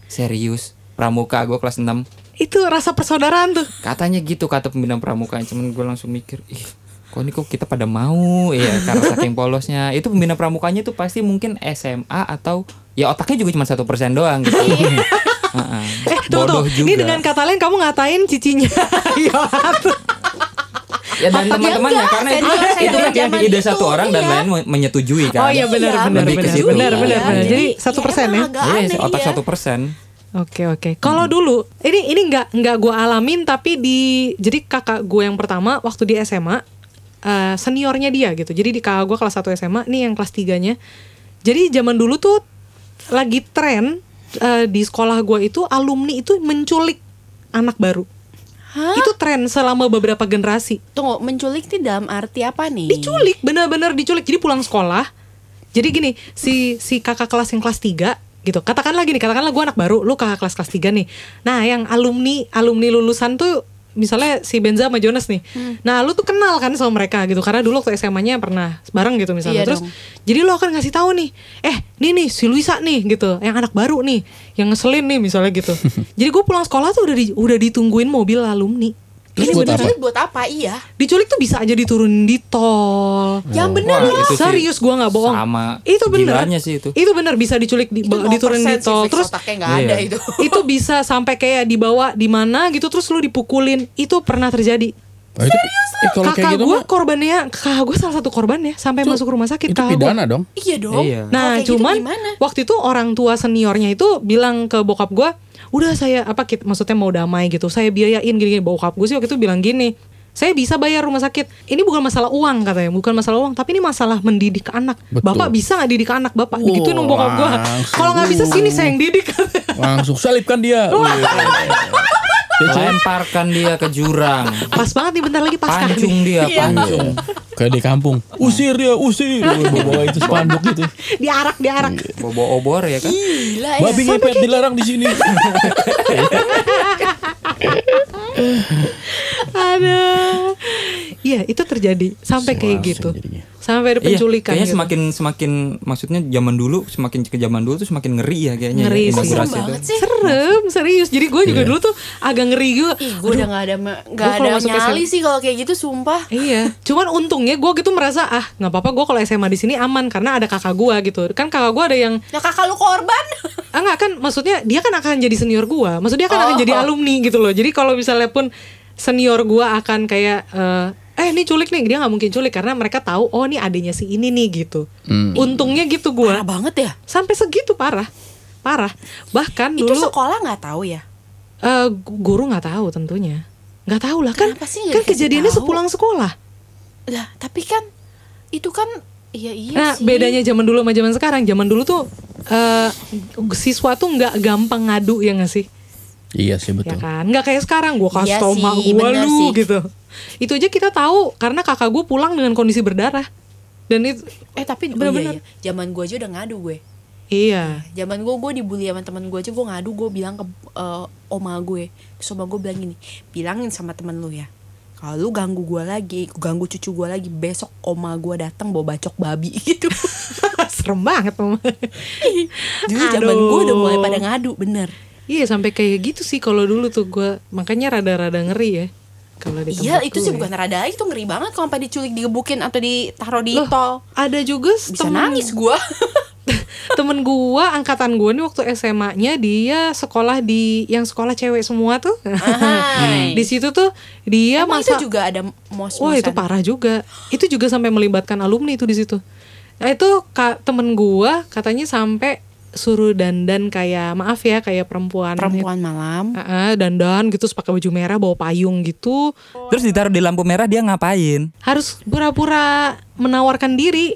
Serius, pramuka gua kelas 6. Itu rasa persaudaraan tuh. Katanya gitu kata pembina pramuka, cuman gue langsung mikir, ih, kok ini kok kita pada mau ya karena saking polosnya. Itu pembina pramukanya tuh pasti mungkin SMA atau ya otaknya juga cuma satu persen doang gitu. Heeh. Eh, Bodoh tunggu. juga. Ini dengan kata lain kamu ngatain cicinya. Iya. ya dan teman-temannya enggak, karena itu, senior-senior itu kan ide itu, satu orang dan iya. lain menyetujui kan. Oh iya benar Iya, benar benar benar benar benar. Jadi satu ya persen ya. Iya, aneh, otak iya. satu persen. Oke oke. Kalau dulu ini ini nggak nggak gue alamin tapi di jadi kakak gue yang pertama waktu di SMA eh, seniornya dia gitu. Jadi di kakak gue kelas 1 SMA, nih yang kelas 3-nya. Jadi zaman dulu tuh lagi tren eh, di sekolah gue itu alumni itu menculik anak baru. Hah? Itu tren selama beberapa generasi. Tunggu, menculik itu dalam arti apa nih? Diculik, benar-benar diculik. Jadi pulang sekolah. Jadi gini, si si kakak kelas yang kelas 3 gitu. Katakanlah gini, katakanlah gue anak baru, lu kakak kelas kelas 3 nih. Nah, yang alumni alumni lulusan tuh misalnya si Benza sama Jonas nih. Hmm. Nah, lu tuh kenal kan sama mereka gitu karena dulu waktu SMA-nya pernah bareng gitu misalnya. Iya Terus dong. jadi lu akan ngasih tahu nih, eh, nih nih si Luisa nih gitu, yang anak baru nih, yang ngeselin nih misalnya gitu. *laughs* jadi gue pulang sekolah tuh udah di- udah ditungguin mobil alumni. Terus Ini buat apa? Diculik buat apa? Iya. Diculik tuh bisa aja diturunin di tol. Yang bener Wah, loh. Serius gua nggak bohong. Sama Itu bener. gilanya sih itu. Itu bener bisa diculik di, Itu diturunin di 0% sih tol. Terus nggak ada Iya. itu. *laughs* itu bisa sampai kayak dibawa di mana gitu terus lu dipukulin. Itu pernah terjadi. Oh, itu, eh, kalau kayak kakak gitu gue mah korbannya kakak gue salah satu korbannya sampai Itu- masuk rumah sakit itu kakak gua. pidana dong. Iya dong. Iya. Nah, gitu cuman gimana? waktu itu orang tua seniornya itu bilang ke bokap gua, udah saya apa kit, maksudnya mau damai gitu, saya biayain gini-gini. Bokap gue sih waktu itu bilang gini, saya bisa bayar rumah sakit. Ini bukan masalah uang katanya, bukan masalah uang, tapi ini masalah mendidik anak. Betul. Bapak bisa nggak didik anak bapak? Begitu Wah, dong bokap langsung. Kalau nggak bisa sini saya yang didik. katanya. Langsung salibkan dia. *laughs* Lemparkan dia ke jurang. Pas banget nih bentar lagi pasca Pancung dia, pancung. Kayak di kampung. Usir dia, usir. Bawa itu spanduk gitu. diarak diarak. Bobo obor ya kan. Gila ya. Babi ngepet dilarang di sini. *laughs* Aduh. Iya, itu terjadi sampai kayak Langsung gitu. jadinya. Sampai ada Iya, penculikan kayaknya gitu. semakin semakin maksudnya zaman dulu semakin ke zaman dulu tuh semakin ngeri ya kayaknya. Ngeri ya, sih. inaugurasi Serem itu. banget sih. Serem, serius. Jadi gue juga Iya. dulu tuh agak ngeri juga. Ih, gue udah gak ada kalau ada masuk nyali SMA. sih kalau kayak gitu sumpah. Iya, cuman untungnya gue gitu merasa ah nggak apa-apa gue kalau SMA di sini aman karena ada kakak gue gitu. Kan kakak gue ada yang Nah kakak lu korban. ah nggak kan maksudnya dia kan akan jadi senior gue, maksudnya dia kan akan Oh. jadi alumni gitu loh. Jadi kalau misalnya pun senior gue akan kayak eh eh ini culik nih dia nggak mungkin culik karena mereka tahu oh ini adanya si ini nih gitu. Hmm. Untungnya gitu gue Parah banget ya. sampai segitu parah, parah. Bahkan Itu dulu sekolah nggak tahu ya. eh, guru nggak tahu tentunya, nggak tahu lah kan Kenapa sih nggak kan kejadiannya tahu? sepulang sekolah. Lah tapi kan itu kan iya iya Nah, sih. bedanya zaman dulu sama zaman sekarang. Zaman dulu tuh eh siswa tuh nggak gampang ngadu ya nggak sih? Iya sih Ya betul. kan? Nggak kayak sekarang gue kasih Iya tau mak gue lu sih. gitu. Itu aja kita tahu karena kakak gue pulang dengan kondisi berdarah. Dan itu Eh tapi Bener-bener. bener-bener. iya, iya. Zaman gue aja udah ngadu gue. iya. Zaman gue gue dibully sama teman gue aja gue ngadu gue bilang ke eh, oma gue. Terus oma gue bilang gini, bilangin sama temen lu ya. Kalau lu ganggu gue lagi, ganggu cucu gue lagi, besok oma gue datang bawa bacok babi *laughs* gitu. Serem banget Mama. Dulu zaman gue udah mulai pada ngadu, bener. Iya sampai kayak gitu sih kalau dulu tuh gue makanya rada-rada ngeri ya kalau di Iya itu sih gue. bukan rada itu ngeri banget kalau sampai diculik digebukin atau ditaruh di Loh, tol. Ada juga Bisa temen- nangis gue. *laughs* temen gua angkatan gua nih waktu SMA-nya dia sekolah di yang sekolah cewek semua tuh *laughs* di situ tuh dia Emang masa itu juga ada mos wah itu parah juga itu juga sampai melibatkan alumni itu di situ nah, itu kak temen gua katanya sampai suruh dandan kayak maaf ya kayak perempuan perempuan malam. Heeh, dandan gitu terus pakai baju merah bawa payung gitu Terus ditaruh di lampu merah dia ngapain? harus pura-pura menawarkan diri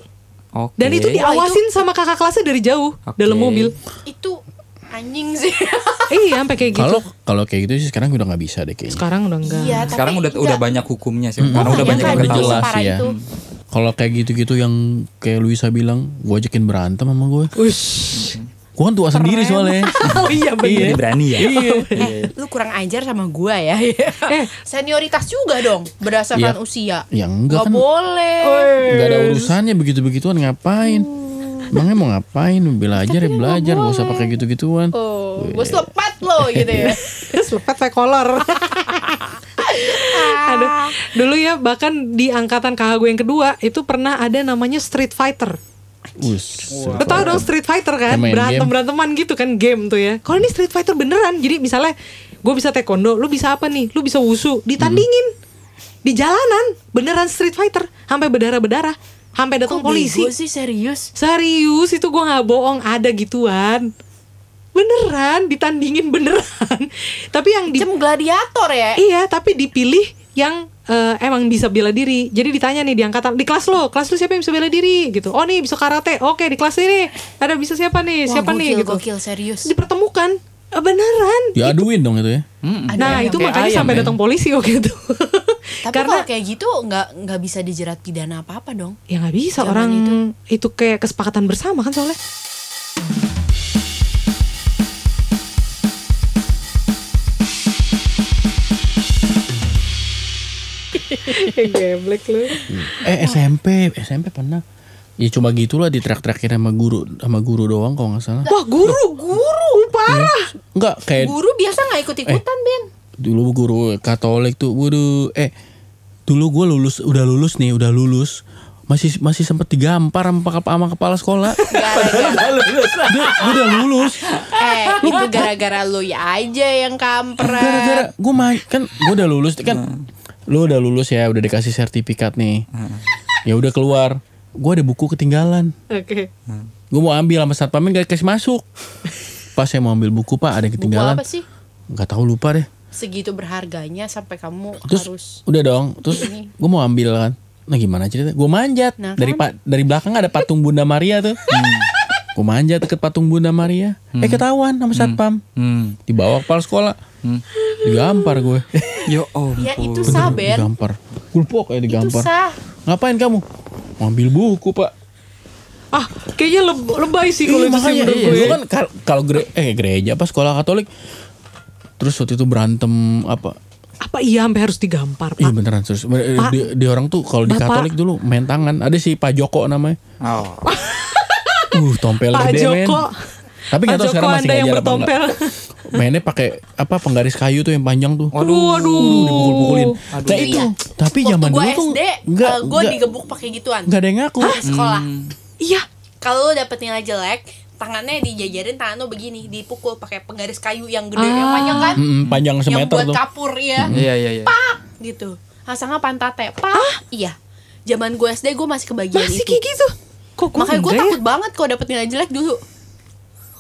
Oke. dan itu diawasin sama kakak kelasnya dari jauh Oke. dalam mobil Itu anjing sih. *laughs* iya sampai kayak gitu Kalau kalau kayak gitu sih sekarang udah nggak bisa deh kayaknya. sekarang udah enggak Iya, Sekarang udah enggak. udah banyak hukumnya sih. Hmm. Karena udah Makanya banyak kan yang jelas ya. Kalau kayak gitu-gitu yang kayak Luisa bilang, gue ajakin berantem sama gue. Ush. Gue kan tua sendiri soalnya. *laughs* oh iya bener. Jadi berani ya. iya. *laughs* Lu kurang ajar sama gua ya. *laughs* eh, senioritas juga dong berdasarkan Iya. usia. Ya enggak Gak kan. boleh. Nggak ada urusannya begitu-begituan ngapain? Emangnya mau ngapain? Belajar ya belajar, gak usah pakai gitu-gituan. Oh, gue selepat lo gitu ya. Selepet pakai kolor. *laughs* Aduh, dulu ya bahkan di angkatan kakak gue yang kedua itu pernah ada namanya Street Fighter. Us. Lo tau dong Street Fighter kan berantem beranteman gitu kan game tuh ya. Kalau ini Street Fighter beneran, jadi misalnya gue bisa taekwondo, lu bisa apa nih? Lu bisa wusu, ditandingin di jalanan beneran Street Fighter sampai berdarah berdarah, sampai datang polisi. sih serius? Serius itu gue nggak bohong ada gituan. Beneran ditandingin beneran. *laughs* Tapi yang di Macam gladiator ya. Iya, tapi dipilih yang eh, emang bisa bela diri. Jadi ditanya nih di angkatan di kelas lo, kelas lo siapa yang bisa bela diri gitu. Oh nih bisa karate. Oke, di kelas ini ada bisa siapa nih? Wah, siapa gokil, nih gitu. Gokil serius. Dipertemukan. Eh, beneran. Diaduin dong itu ya. Nah, itu makanya ayam sampai ya. datang polisi waktu itu. Tapi Karena kalau kayak gitu nggak nggak bisa dijerat pidana apa apa dong. ya nggak bisa Zaman orang itu. itu. kayak kesepakatan bersama kan soalnya. Geblek lu. Eh SMP, SMP pernah. Ya cuma gitulah ditrak-trakin sama guru sama guru doang kalau nggak salah. Wah, guru, guru parah. Enggak kayak Guru biasa nggak ikut ikutan Ben. dulu guru Katolik tuh, waduh, eh dulu gue lulus udah lulus nih, udah lulus masih masih sempet digampar sama, sama kepala sekolah. *laughs* Gara-gara Dia gua udah lulus. eh itu gara-gara lu ya aja yang kampret. Gara-gara gue main kan gue udah lulus kan lu udah lulus ya udah dikasih sertifikat nih. Ya udah keluar. Gue ada buku ketinggalan. Oke. gue mau ambil sama satpamnya gak dikasih masuk. Pas saya mau ambil buku pak ada yang Buku ketinggalan. apa sih? nggak tahu lupa deh. Segitu berharganya sampai kamu terus harus udah dong. Terus gue mau ambil kan. Nah gimana cerita gue manjat. Nah, dari kan? pak dari belakang ada patung bunda maria tuh. Gue manjat deket patung bunda maria eh ketahuan sama satpam Hmm. dibawa ke kepala sekolah digampar gue *laughs* Yo oh. Ya itu sah Ben digampar gulpok kayak Itu digampar sah ngapain kamu mau ambil buku pak Ah, kayaknya leb- lebay sih kalau Iya, itu sih menurut iya. gue. Kan kal- kalau gere- eh gereja apa sekolah Katolik terus waktu itu berantem apa Apa iya sampai harus digampar, Iya Pak? beneran terus Eh, Pak. di, di orang tuh kalau di. Katolik dulu main tangan ada si Pak Joko namanya Oh. *laughs* uh tompel Pak gede men. Joko. tapi nggak tahu Joko sekarang masih yang ngajar apa enggak mainnya pakai apa penggaris kayu tuh yang panjang tuh. Dipukul-pukulin. Aduh. nah Itu itu. iya. tapi Waktu zaman gue dulu tuh SD nggak gue nggak. digebuk pakai gituan. Nggak ada yang ngaku. Di sekolah. Iya. Kalau lu dapet nilai jelek Tangannya dijajarin tangan lu begini Dipukul pakai penggaris kayu yang gede Yang panjang kan? Mm-mm, panjang Yang semeter buat tuh. kapur ya Iya iya iya. Pak! Gitu. Asangnya pantate Pak! Iya. Zaman gue SD gue masih kebagian Masih itu. kayak gitu. Kok gue Makanya gue ya? takut banget kalau dapet nilai jelek dulu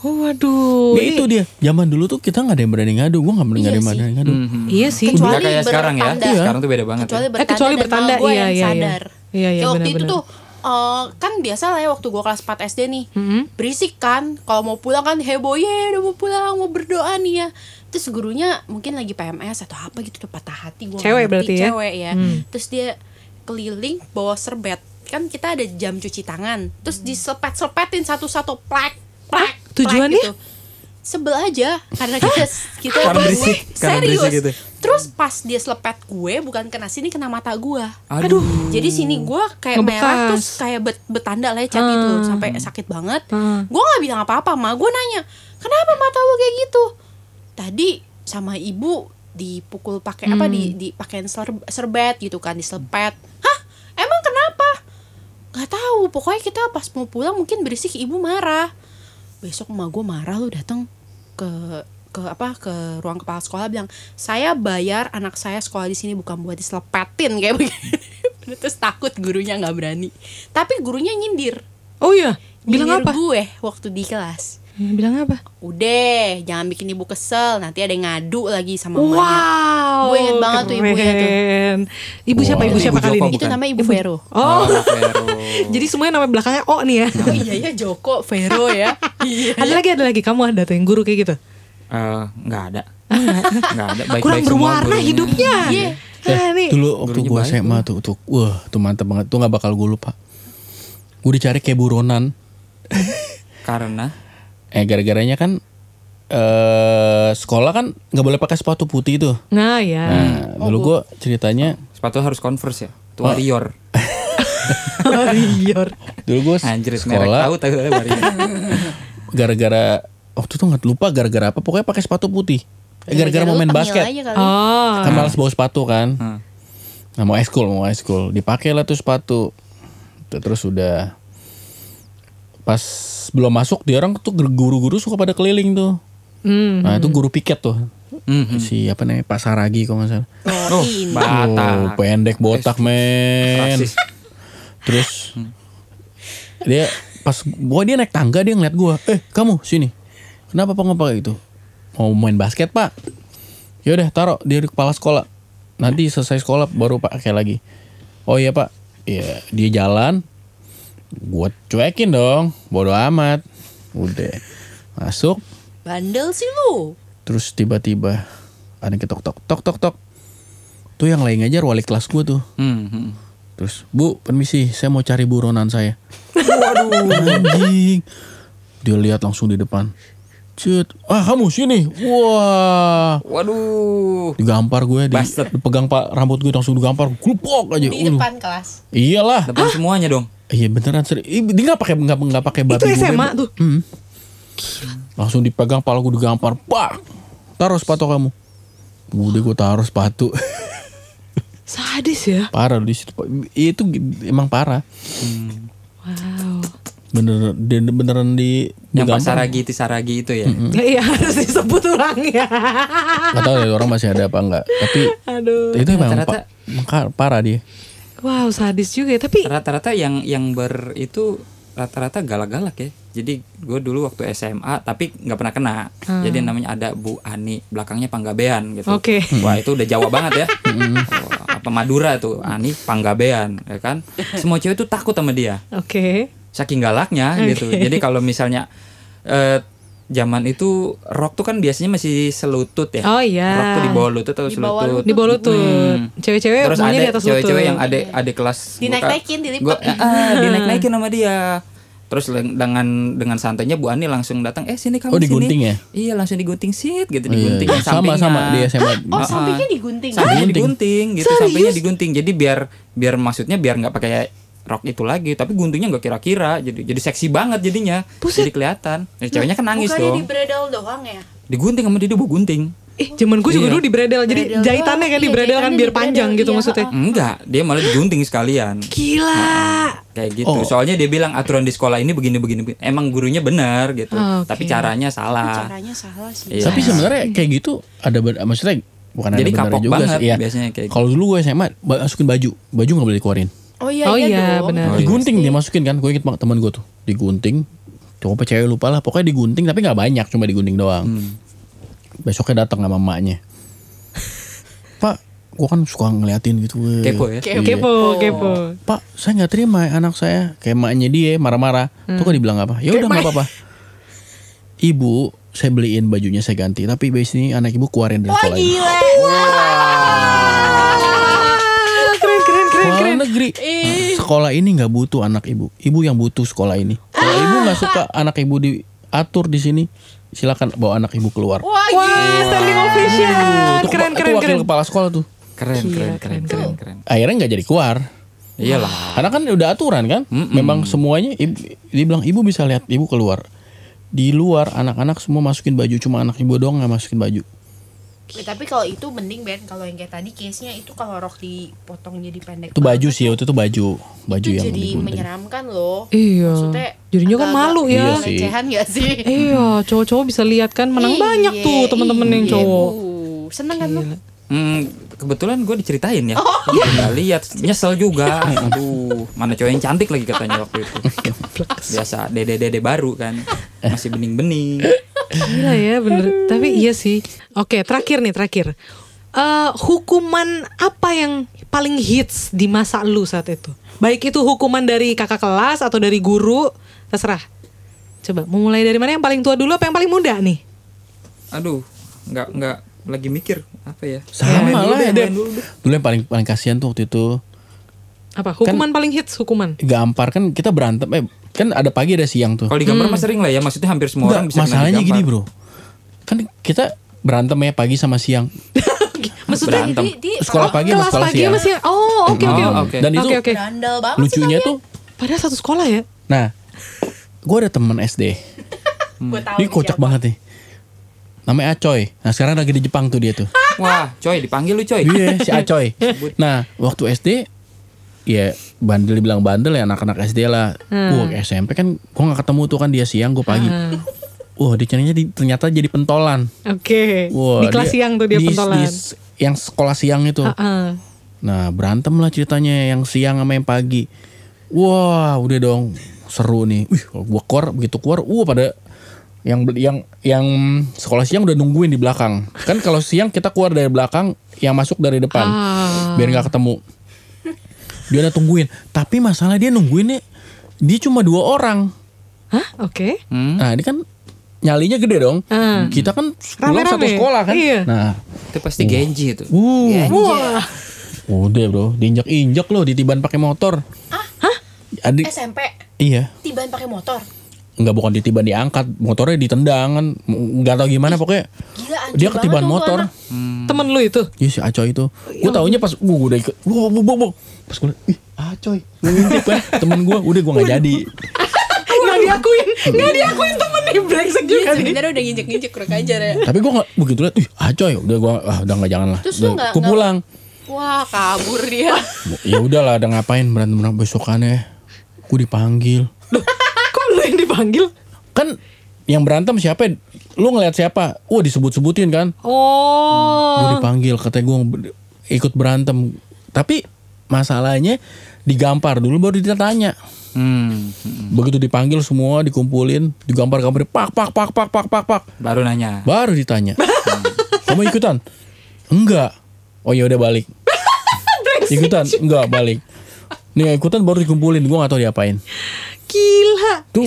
Oh, waduh. Ya itu dia zaman dulu tuh kita nggak ada yang berani ngadu gue nggak berani Iya nggak ada yang berani ngadu Mhm. Iya sih. Kecuali kayak sekarang ya. bertanda. Sekarang tuh beda banget. Kecuali ya. bertanda kecuali dan bertanda, gue iya, yang iya, iya. sadar Iya, iya, Kayak waktu itu tuh eh, Kan biasa lah ya waktu gue kelas 4 SD nih Mm-mm. Berisik kan Kalau mau pulang kan heboh Ya udah mau pulang Mau berdoa nih ya Terus gurunya mungkin lagi PMS atau apa gitu Udah patah hati gua Cewek ngerti, berarti ya? Cewek ya Hmm. Terus dia keliling bawa serbet Kan kita ada jam cuci tangan Terus diselepet-selepetin satu-satu Plek Plek plek Tujuannya? gitu. Sebel aja Karena kita kita Karena berisik, karena Serius berisik gitu. Terus pas dia selepet gue Bukan kena sini kena mata gue Aduh. jadi sini gue kayak Ngebekas. merah terus kayak bet betanda lecet gitu Hmm. sampai sakit banget. Hmm. Gue nggak bilang apa-apa, ma gue nanya kenapa mata lu kayak gitu. Tadi sama ibu dipukul pakai apa di dipakein ser- serbet gitu kan diselepet. Hah? Emang kenapa? Gak tahu. Pokoknya kita pas mau pulang mungkin berisik ibu marah. Besok emak gue marah lu datang ke ke apa ke ruang kepala sekolah bilang saya bayar anak saya sekolah di sini bukan buat diselepetin *laughs* kayak begini terus takut gurunya nggak berani tapi gurunya nyindir Oh iya. Bilang Nyindir apa? gue waktu di kelas Bilang apa? udah jangan bikin ibu kesel nanti ada yang ngadu lagi sama mamanya Wow. Gue inget banget tuh ibunya tuh. keren. Ibu siapa? Wow. Ibu siapa Ibu kali Joko ini? itu namanya ibu Vero Oh. Vero. *laughs* Jadi semuanya nama belakangnya O nih ya. oh iya ya Joko Vero ya iya *laughs* ada lagi ada lagi kamu ada tuh yang guru kayak gitu. Eh, nggak ada. *laughs* Nggak ada. Baik-baik Kurang semua berwarna hidupnya. Iya. Ah, nih. dulu waktu gue baik SMA tuh tuh wah tuh mantep banget tuh nggak bakal gue lupa gue dicari kayak buronan Karena eh gara-garanya kan eh sekolah kan nggak boleh pakai sepatu putih tuh Nah ya. nah dulu gue ceritanya sepatu harus converse ya. Tuh Warrior. Warrior. *laughs* dulu gue Anjir, merek sekolah tahu tahu Warrior. gara-gara waktu itu nggak lupa gara-gara apa pokoknya pakai sepatu putih eh, gara-gara mau lu main tengil basket aja kali. Oh. kan malas bawa sepatu kan Hmm. nah mau eskul mau eskul dipakai lah tuh sepatu terus udah pas belum masuk dia orang tuh guru-guru suka pada keliling tuh. Hmm. nah itu guru piket tuh. Mhm. si apa namanya Pak Saragi kalau nggak salah. Oh, Oh. Oh, Batak. pendek botak men. Rasis. terus dia pas gua dia naik tangga dia ngeliat gua eh kamu sini. Kenapa pak nggak pakai itu mau main basket pak. Ya udah taruh dia di kepala sekolah. Nanti selesai sekolah baru pakai lagi. Oh iya pak. Ya dia jalan gua cuekin dong bodo amat udah masuk Bandel sih lu. terus tiba-tiba ada ketok tok tok tok tok tuh yang lain ngajar wali kelas gua tuh Mhm. Terus, Bu, permisi, saya mau cari buronan saya. Waduh, anjing. Dia lihat langsung di depan. Cut, ah kamu sini. Wah, Waduh. digampar gue, di, Bastard. dipegang pak rambut gue langsung digampar, glupok aja. Di Waduh. depan kelas. Iyalah. Depan semuanya dong. Iya beneran seri. Ih, Dia nggak pakai nggak nggak pakai babi Itu gue. SMA tuh. Hmm. Langsung dipegang pala gue digampar. Pak, taruh sepatu kamu. Udah gue taruh sepatu. *laughs* Sadis ya. parah di situ. Pak. Itu emang parah. Wow. Bener, di- beneran di Yang Pak digampar. Saragi Tisaragi itu ya. Iya harus disebut orangnya. Gak tahu dari orang masih ada apa enggak. Tapi Aduh. itu Rata-rata- pa- maka- parah dia. Wow sadis juga ya. Tapi Rata-rata yang yang ber itu rata-rata galak-galak ya. Jadi gue dulu waktu SMA tapi nggak pernah kena. Jadi namanya ada Bu Ani, belakangnya Panggabean gitu. Oke. Wah itu udah Jawa banget ya. *laughs* Apa Madura tuh Ani Panggabean ya kan. Semua cewek tuh takut sama dia. Oke. Saking galaknya gitu. Jadi kalau misalnya eh, zaman itu rok tuh kan biasanya masih selutut ya. Oh, iya. Rok tuh di bawah lutut atau Di bawah selutut. Di bawah lutut. Hmm. Cewek-cewek Terus ada di atas lutut. cewek-cewek yang ada ada kelas Dinaik-naikin, dilipat. gua- ah, *laughs* dinaik-naikin sama dia. Terus dengan dengan santainya Bu Ani langsung datang, "Eh, sini kamu Oh, digunting sini." ya? Iya, langsung digunting sit gitu, Iya, digunting iya. *laughs* sama sama di SMA. *laughs* Oh Ah, sampingnya digunting. Sampingnya Digunting. digunting gitu, sampingnya digunting. Jadi biar biar maksudnya biar nggak pakai rok itu lagi, tapi guntingnya nggak kira-kira. Jadi jadi seksi banget jadinya. Jadi kelihatan. Ya, ceweknya kan nangis Bukannya dong. di bredel doang ya? Digunting sama dia dia bawa gunting. Eh, zaman gue juga Iya. dulu di bredel. Jadi Bredel jahitannya kan di Iya, bredel kan biar di panjang bredel, gitu iya, maksudnya. Enggak, dia malah digunting sekalian. Gila. kayak gitu. Oh. Soalnya dia bilang aturan di sekolah ini begini begini. begini. Emang gurunya benar gitu, Oke. tapi caranya salah. Caranya salah sih. Iya. Tapi sebenarnya kayak gitu ada maksudnya bukan Jadi ada benar kapok juga banget sih. Iya. biasanya kayak gitu. Kalau dulu gue SMA masukin baju, baju nggak boleh dikeluarin. Oh iya, Oh iya, iya, dong. benar. Oh, iya. digunting dia masukin kan, gue inget banget teman gue tuh digunting. Coba cewek lupa lah, pokoknya digunting tapi nggak banyak, cuma digunting doang. Hmm. Besoknya datang sama emaknya. *laughs* Pak, gue kan suka ngeliatin gitu. Kepo ya. Iya. Kepo, kepo. Pak, saya nggak terima anak saya kayak emaknya dia marah-marah. Tuh kan dibilang apa? Ya udah nggak apa-apa. Ibu, saya beliin bajunya saya ganti. Tapi abis ini anak ibu keluarin dari sekolah ini. Ah, negeri. Sekolah ini nggak butuh anak ibu. Ibu yang butuh sekolah ini. Kalau ibu nggak suka anak ibu diatur di sini, silakan bawa anak ibu keluar. Wah, Wah, standing ovation. Itu Keren, keren, itu wakil keren. kepala sekolah tuh. Keren, Gila, keren, keren, keren, keren, keren. Akhirnya nggak jadi keluar. Iyalah. Karena kan udah aturan kan. Memang semuanya ibu, dia bilang ibu bisa lihat ibu keluar. Di luar anak-anak semua masukin baju cuma anak ibu doang nggak masukin baju. Ya, tapi kalau itu mending Ben kalau yang kayak tadi case-nya itu kalau rok dipotong jadi pendek. Itu baju banget sih waktu itu baju baju itu yang jadi digunting. menyeramkan loh. Iya. Maksudnya Jadinya kan malu ya. Iya sih. Gak sih? Iya, cowok-cowok bisa lihat kan menang Iya, banyak tuh temen-temen yang iya, cowok. Bu. Seneng kan lu? Hmm, kebetulan gue diceritain ya. Oh, Iya. iya. Nggak lihat, nyesel juga. Aduh, mana cowok yang cantik lagi katanya waktu itu. *laughs* Biasa dede-dede baru kan, masih bening-bening. Gila ya bener Tapi iya sih Oke terakhir nih terakhir Eh, Hukuman apa yang paling hits di masa lu saat itu? Baik itu hukuman dari kakak kelas atau dari guru Terserah Coba mau mulai dari mana yang paling tua dulu apa yang paling muda nih? Aduh, nggak nggak lagi mikir apa ya? Sama dulu lah main dulu. Dulu yang paling paling kasihan tuh waktu itu Apa? Hukuman paling hits hukuman? Gampar kan kita berantem eh kan ada pagi ada siang tuh. Kalau digambar mah sering lah ya, maksudnya hampir semua Enggak, orang bisa masalahnya gini bro. Kan kita berantem ya pagi sama siang. *laughs* Maksudnya Berantem. Di, di sekolah pagi sama sekolah pagi siang. sama siang. Oh oke oke. Oh, oke. oke. dan itu berandal banget lucunya tuh Padahal satu sekolah ya? Nah gue ada temen SD *laughs* Gue tahu dia nih kocak siapa. banget nih. Namanya Acoy. Nah sekarang lagi di Jepang tuh dia tuh. Wah, coy dipanggil lu coy. iya si Acoy. *laughs* Nah waktu SD ya bandel dibilang bandel ya anak-anak SD lah Wah SMP kan gue gak ketemu tuh kan dia siang gue pagi Wah dia ternyata, ternyata jadi pentolan Oke Wah, Di kelas siang tuh dia di- pentolan di yang sekolah siang itu. Heeh. Nah berantem lah ceritanya yang siang sama yang pagi. Wah udah dong seru nih. Wih gua keluar begitu keluar, wah pada yang yang yang sekolah siang udah nungguin di belakang. Kan kalau siang kita keluar dari belakang, yang masuk dari depan, Ah. biar nggak ketemu. Dia udah tungguin. Tapi masalah dia nungguin nih, dia cuma dua orang. Hah? Oke Hmm, Nah ini kan nyalinya gede dong. Ah. Kita kan pulang satu sekolah kan. Iya. Nah itu pasti Genji itu. Uh, Wah udah bro, diinjak-injak loh, ditiban pakai motor. Hah? Adik, SMP iya, tiban pakai motor. nggak bukan ditiban diangkat, motornya ditendang kan, nggak tahu gimana pokoknya. Gila anjir Dia ketiban motor. anak. Temen lu itu Iya si Acoy itu. Gue taunya pas, gue udah ikut, wow, wow, wow, wow. Pas gue ih Acoy, ngintip kan, temen gue, udah gue nggak jadi. Nggak diakuin Nggak diakuin temen nih Brengsek juga nih sebenarnya udah nginjek-nginjek kurang ajar ya. Tapi gue nggak begitu liat, ih Acoy, udah gue, ah udah nggak jangan lah. Terus lu nggak- Gue pulang. Wah kabur dia. Ya udahlah, ada ngapain berantem berantem besokannya. Gue dipanggil. Kok yang dipanggil? Kan yang berantem siapa? Lu ngeliat siapa? Wah disebut-sebutin kan. Oh. Gue dipanggil katanya gue ikut berantem. Tapi masalahnya digampar dulu baru ditanya. Hmm, hmm. Begitu dipanggil semua dikumpulin, digampar-gamparin pak pak pak pak pak pak pak. Baru nanya. Baru ditanya. *laughs* Kamu ikutan? Enggak. Oh ya udah balik. ikutan? Enggak balik. Nih ikutan baru dikumpulin, gua gak tahu diapain. Gila. Tuh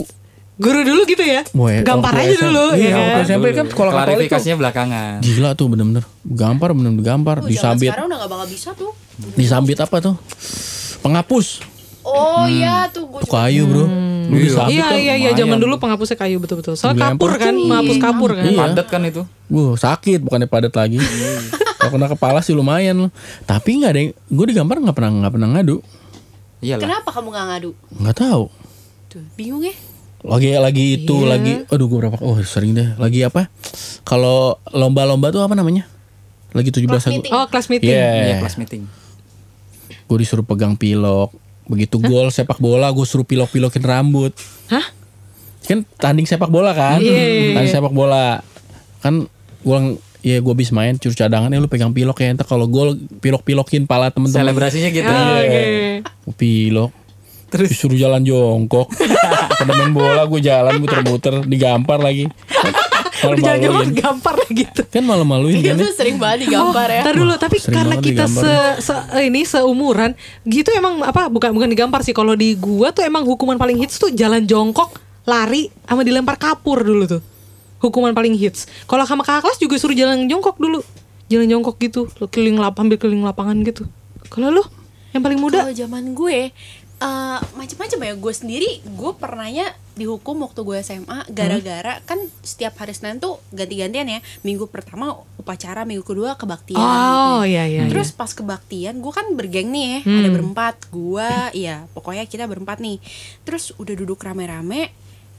Guru dulu gitu ya? Woy, Gampar aja SM. dulu Iya, ya. waktu SMP kan sekolah Katolik. Klarifikasinya belakangan. gila tuh bener-bener. Gampar bener-bener gampar. Oh, Disambit. sekarang udah gak bakal bisa tuh. Disambit apa tuh? Penghapus. Oh iya tuh gue Tuh kayu bro. Lu Iya. disambit Iya tuh. iya iya lumayan. zaman dulu penghapusnya kayu betul-betul. Dilempar kapur kan, menghapus kapur kan. Iya. Padat kan itu. Gue sakit bukannya padat lagi. *laughs* Kalau kena kepala sih lumayan loh. Tapi nggak ada yang, gue digampar nggak pernah nggak pernah ngadu. Iyalah. Kenapa kamu gak ngadu? Nggak tahu. Tuh, bingung ya? Lagi lagi itu Iya. lagi. Aduh gue berapa? Oh sering deh. Lagi apa? Kalau lomba-lomba tuh apa namanya? Lagi 17 Class aku. meeting. Oh, kelas meeting. Iya. Iya, kelas meeting. Gue disuruh pegang pilok. Begitu gol sepak bola gue suruh pilok-pilokin rambut. Hah? Kan tanding sepak bola kan? Iya. Tanding sepak bola. Kan gue ya gue habis main curus cadangan ya lu pegang pilok ya entar kalau gol pilok-pilokin pala temen-temen. Selebrasinya gitu. Ah, Oke. Pilok. Terus disuruh jalan jongkok. Pada main bola gue jalan muter-muter digampar lagi. Udah jangan Malu-maluin. gampar lah gitu. Kan malu-maluin Dia kan ya? tuh sering banget digampar ya. Ntar dulu, tapi sering karena kita se, se- ini seumuran, gitu emang apa? Bukan bukan digampar sih. Kalau di gua tuh emang hukuman paling hits tuh jalan jongkok, lari, sama dilempar kapur dulu tuh. Hukuman paling hits. Kalau sama kakak kelas juga suruh jalan jongkok dulu. Jalan jongkok gitu, lo keliling lap, hampir keliling lapangan gitu. Kalau lu yang paling muda, Kalau zaman gue eh macam-macam ya. Gue sendiri gue pernahnya dihukum waktu gue SMA gara-gara kan setiap hari Senin tuh ganti-gantian ya. Minggu pertama upacara minggu kedua kebaktian Oh, gitu. iya, iya, terus pas kebaktian gue kan bergeng nih ya. Hmm. ada berempat gue iya pokoknya kita berempat nih. Terus udah duduk rame-rame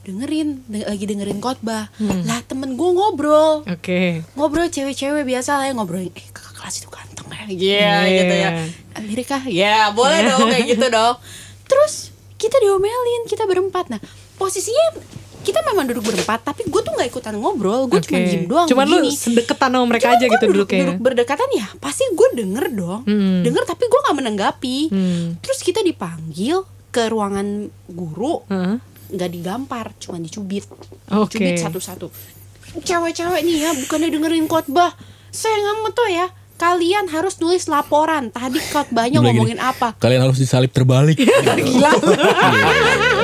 dengerin de- lagi dengerin khotbah. Hmm. lah temen gue ngobrol. Oke. ngobrol cewek-cewek biasa lah ya ngobrol eh kakak kelas itu ganteng ya Iya Iya. gitu ya. Amerika? Ya boleh dong kayak gitu dong *laughs* terus kita diomelin kita berempat nah posisinya kita memang duduk berempat tapi gue tuh nggak ikutan ngobrol gue cuma Oke. diem doang Cuman lu begini. sedeketan sama mereka Cuman aja gitu duduk, duduknya. duduk berdekatan ya pasti gue denger dong Hmm. denger tapi gue nggak menanggapi Hmm. terus kita dipanggil ke ruangan guru nggak digampar cuma dicubit Oke. cubit satu-satu cewek-cewek nih ya bukannya dengerin khotbah saya nggak mau tuh ya kalian harus nulis laporan. Tadi khotbahnya ngomongin gini, apa? Kalian harus disalib terbalik. *laughs* Gila.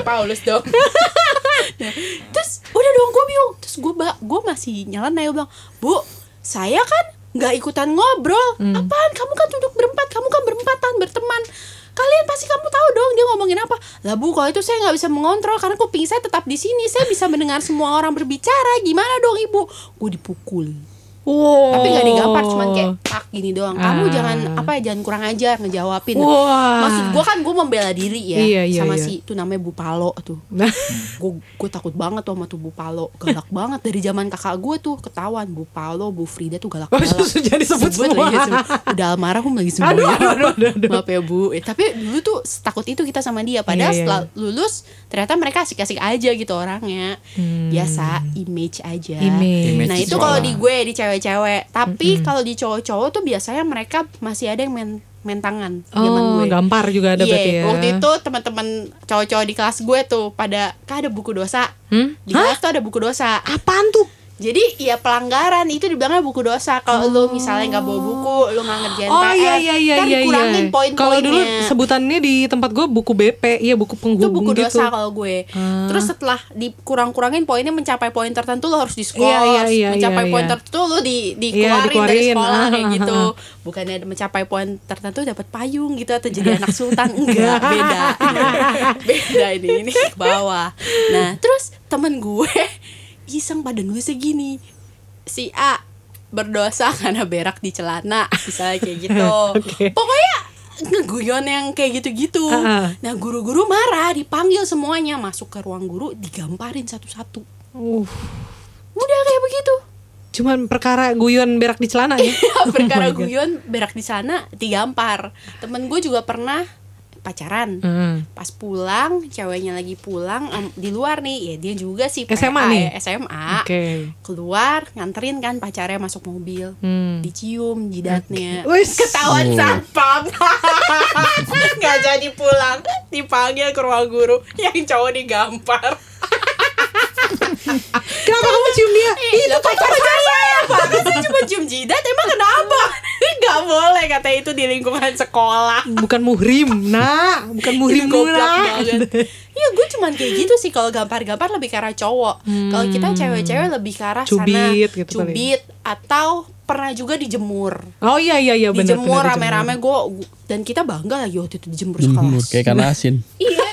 Paulus dong. *laughs* Terus udah dong gue bingung. Terus gue gue masih nyala Nail bilang bu saya kan nggak ikutan ngobrol. Apaan? Kamu kan duduk berempat kamu kan berempatan berteman. Kalian pasti kamu tahu dong dia ngomongin apa. Lah bu kalau itu saya nggak bisa mengontrol karena kuping saya tetap di sini. Saya bisa mendengar semua orang berbicara. Gimana dong ibu? Gue dipukul Wow. tapi nggak digampar cuman kayak tak gini doang Ah. kamu jangan apa ya jangan kurang ajar ngejawabin Wah. maksud gue kan gue membela diri ya Iya, iya, sama iya. si itu namanya Bu Palo tuh Nah, gue gue takut banget tuh sama tuh Bu Palo galak banget dari zaman kakak gue tuh ketahuan Bu Palo Bu Frida tuh galak Oh, galak justru jadi sebut semua. lagi sebut. udah almarhum lagi semua *laughs* Aduh, ya. aduh, aduh, aduh, aduh. maaf ya Bu Eh, tapi dulu tuh takut itu kita sama dia padahal Iya, iya, setelah lulus ternyata mereka asik-asik aja gitu orangnya biasa image aja Hmm. Image. nah itu kalau di gue di cewek-cewek tapi kalau di cowok-cowok tuh biasanya mereka masih ada yang main main tangan zaman Oh, gue gampar juga ada Iya, berarti ya. waktu itu teman-teman cowok-cowok di kelas gue tuh pada kan ada buku dosa. Hmm? Di kelas tuh ada buku dosa. Apaan tuh? Jadi ya pelanggaran itu dibilangnya buku dosa. Kalau lu misalnya nggak bawa buku, lu nggak ngerjain Oh PR, iya iya iya kan iya. dikurangin iya. poin-poinnya. Kalau dulu sebutannya di tempat gue buku BP, iya buku itu penghubung buku gitu. dosa kalau gue. Ah. Terus setelah dikurang-kurangin poinnya mencapai poin tertentu lo harus diskors. Iya, iya, iya, mencapai iya, poin iya. tertentu lo di Iya, dikeluarin dari dikeluarin. sekolah Ah, kayak ah, gitu. ah. Bukannya mencapai poin tertentu dapat payung gitu atau jadi anak sultan enggak, beda. *laughs* beda ini ini ke bawah. Nah, terus temen gue iseng pada nulisnya gini. Si A berdosa *laughs* karena berak di celana, misalnya kayak gitu. *laughs* Oke. Pokoknya ngeguyon yang kayak gitu-gitu. Ah. Nah guru-guru marah, dipanggil semuanya masuk ke ruang guru, digamparin satu-satu. Uh, Udah kayak begitu. cuman perkara guyon berak di celana ya. *laughs* Perkara Oh my God. guyon berak di sana digampar. Temen gue juga pernah pacaran Hmm. pas pulang ceweknya lagi pulang em, di luar nih ya dia juga sih SMA PA, nih? ya, SMA Oke. keluar nganterin kan pacarnya masuk mobil Hmm. dicium jidatnya Wis. ketahuan Oh. satpam *laughs* nggak jadi pulang dipanggil ke ruang guru yang cowok digampar *laughs* Kenapa kamu cium dia? itu pacar saya pak saya cuma cium jidat emang kenapa *laughs* nggak boleh kata itu di lingkungan sekolah Bukan muhrim, nak. Bukan muhrim banget. Iya gue cuman kayak gitu sih kalau gampar-gampar lebih ke arah cowok. Kalau kita cewek-cewek lebih ke arah sana Cubit gitu kali. cubit atau pernah juga dijemur. Oh iya iya iya benar. dijemur rame-rame gue dan kita bangga lagi waktu itu dijemur Jemur sekelas. kayak ikan asin. Iya,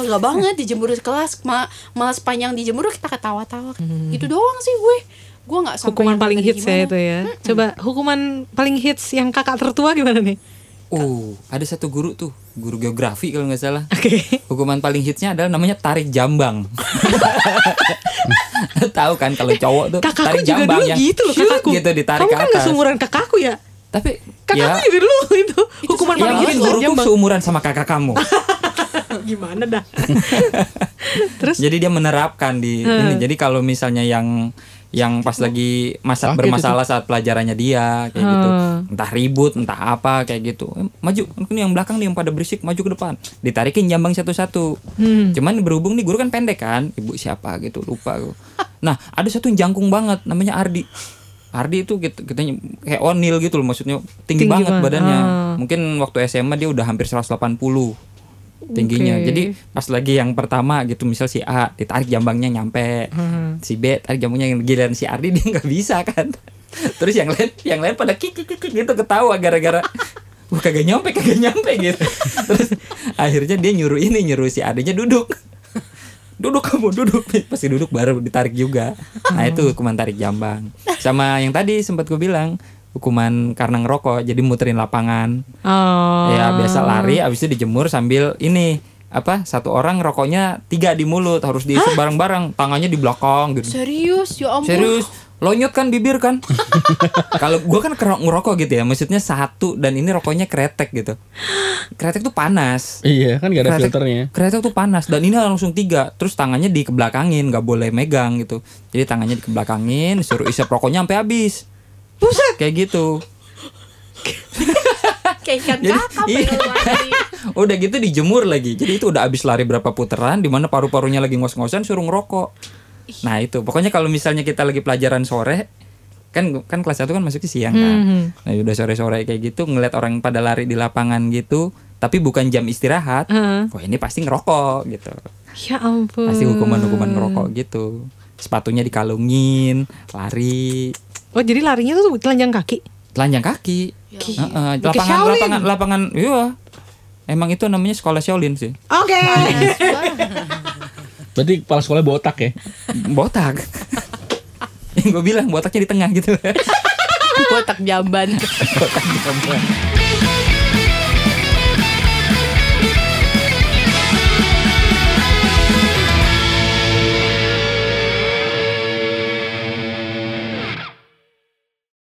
bangga *laughs* banget dijemur di kelas. Ma malah sepanjang dijemur kita ketawa-tawa. Gitu doang sih gue. Gue nggak sampai Hukuman paling gimana. hits ya itu ya. Coba hukuman paling hits yang kakak tertua gimana nih? Oh, ada satu guru tuh, guru geografi kalau nggak salah. Oke. Hukuman paling hitsnya adalah namanya tarik jambang. *laughs* Tahu kan kalau cowok tuh Kakakku tarik juga jambang dulu yang gitu loh kakakku. gitu ditarik Kamu ke kan atas. gak seumuran kakakku ya? Tapi Kakakku ya, juga dulu *laughs* itu. Hukuman ya paling hits tarik guruku jambang. seumuran sama kakak kamu. *laughs* Gimana dah? *laughs* Terus Jadi dia menerapkan di ini. Jadi kalau misalnya yang yang pas lagi masa Sakit bermasalah saat pelajarannya dia kayak gitu. Hmm. Entah ribut, entah apa kayak gitu. Maju, ini yang belakang nih yang pada berisik, maju ke depan. Ditarikin jambang satu-satu. Hmm. Cuman berhubung nih guru kan pendek kan, ibu siapa gitu, lupa gue. *laughs* Nah, ada satu yang jangkung banget namanya Ardi. Ardi itu gitu, kita kayak Onil gitu loh maksudnya tinggi, Tinggi banget banget. badannya. Ah. Mungkin waktu SMA dia udah hampir 180 tingginya. Oke. Jadi pas lagi yang pertama gitu misal si A ditarik jambangnya nyampe. Hmm. Si B tarik jambangnya yang giliran si Ardi *laughs* dia nggak bisa kan. Terus yang lain yang lain pada kik kik kik gitu ketawa gara-gara *laughs* Wah kagak nyampe kagak nyampe gitu. *laughs* Terus akhirnya dia nyuruh ini nyuruh si adanya duduk. Duduk kamu duduk pasti duduk baru ditarik juga. Nah itu hukuman tarik jambang. Sama yang tadi sempat gue bilang hukuman karena ngerokok jadi muterin lapangan. Oh. Ya biasa lari abis itu dijemur sambil ini apa satu orang rokoknya tiga di mulut harus diisi bareng-bareng tangannya di belakang gitu. Serius, ya ampun. Serius lonyot kan bibir kan *laughs* kalau gua kan ngerokok gitu ya maksudnya satu dan ini rokoknya kretek gitu kretek tuh panas Iya kan gak ada Kretek- filternya. kretek tuh panas dan ini langsung tiga terus tangannya dikebelakangin nggak boleh megang gitu jadi tangannya dikebelakangin suruh isep rokoknya sampai habis Buset. kayak gitu *laughs* Kayak ikan Jadi- kakap iya. ya lari. *laughs* udah gitu dijemur lagi jadi itu udah habis lari berapa putaran di mana paru-parunya lagi ngos-ngosan suruh ngerokok nah itu pokoknya kalau misalnya kita lagi pelajaran sore kan kan kelas 1 kan masuknya siang kan Hmm. nah udah sore-sore kayak gitu ngeliat orang pada lari di lapangan gitu tapi bukan jam istirahat Heeh. wah ini pasti ngerokok gitu Ya ampun. pasti hukuman-hukuman ngerokok gitu sepatunya dikalungin lari Oh jadi larinya tuh telanjang kaki. telanjang kaki. Ya Heeh, Pakai lapangan lapangan lapangan iya. Emang itu namanya sekolah Shaolin sih. Oke. *laughs* Berarti kepala sekolah botak ya. botak. *laughs* Yang gue bilang botaknya di tengah gitu. *laughs* Botak jamban. botak jamban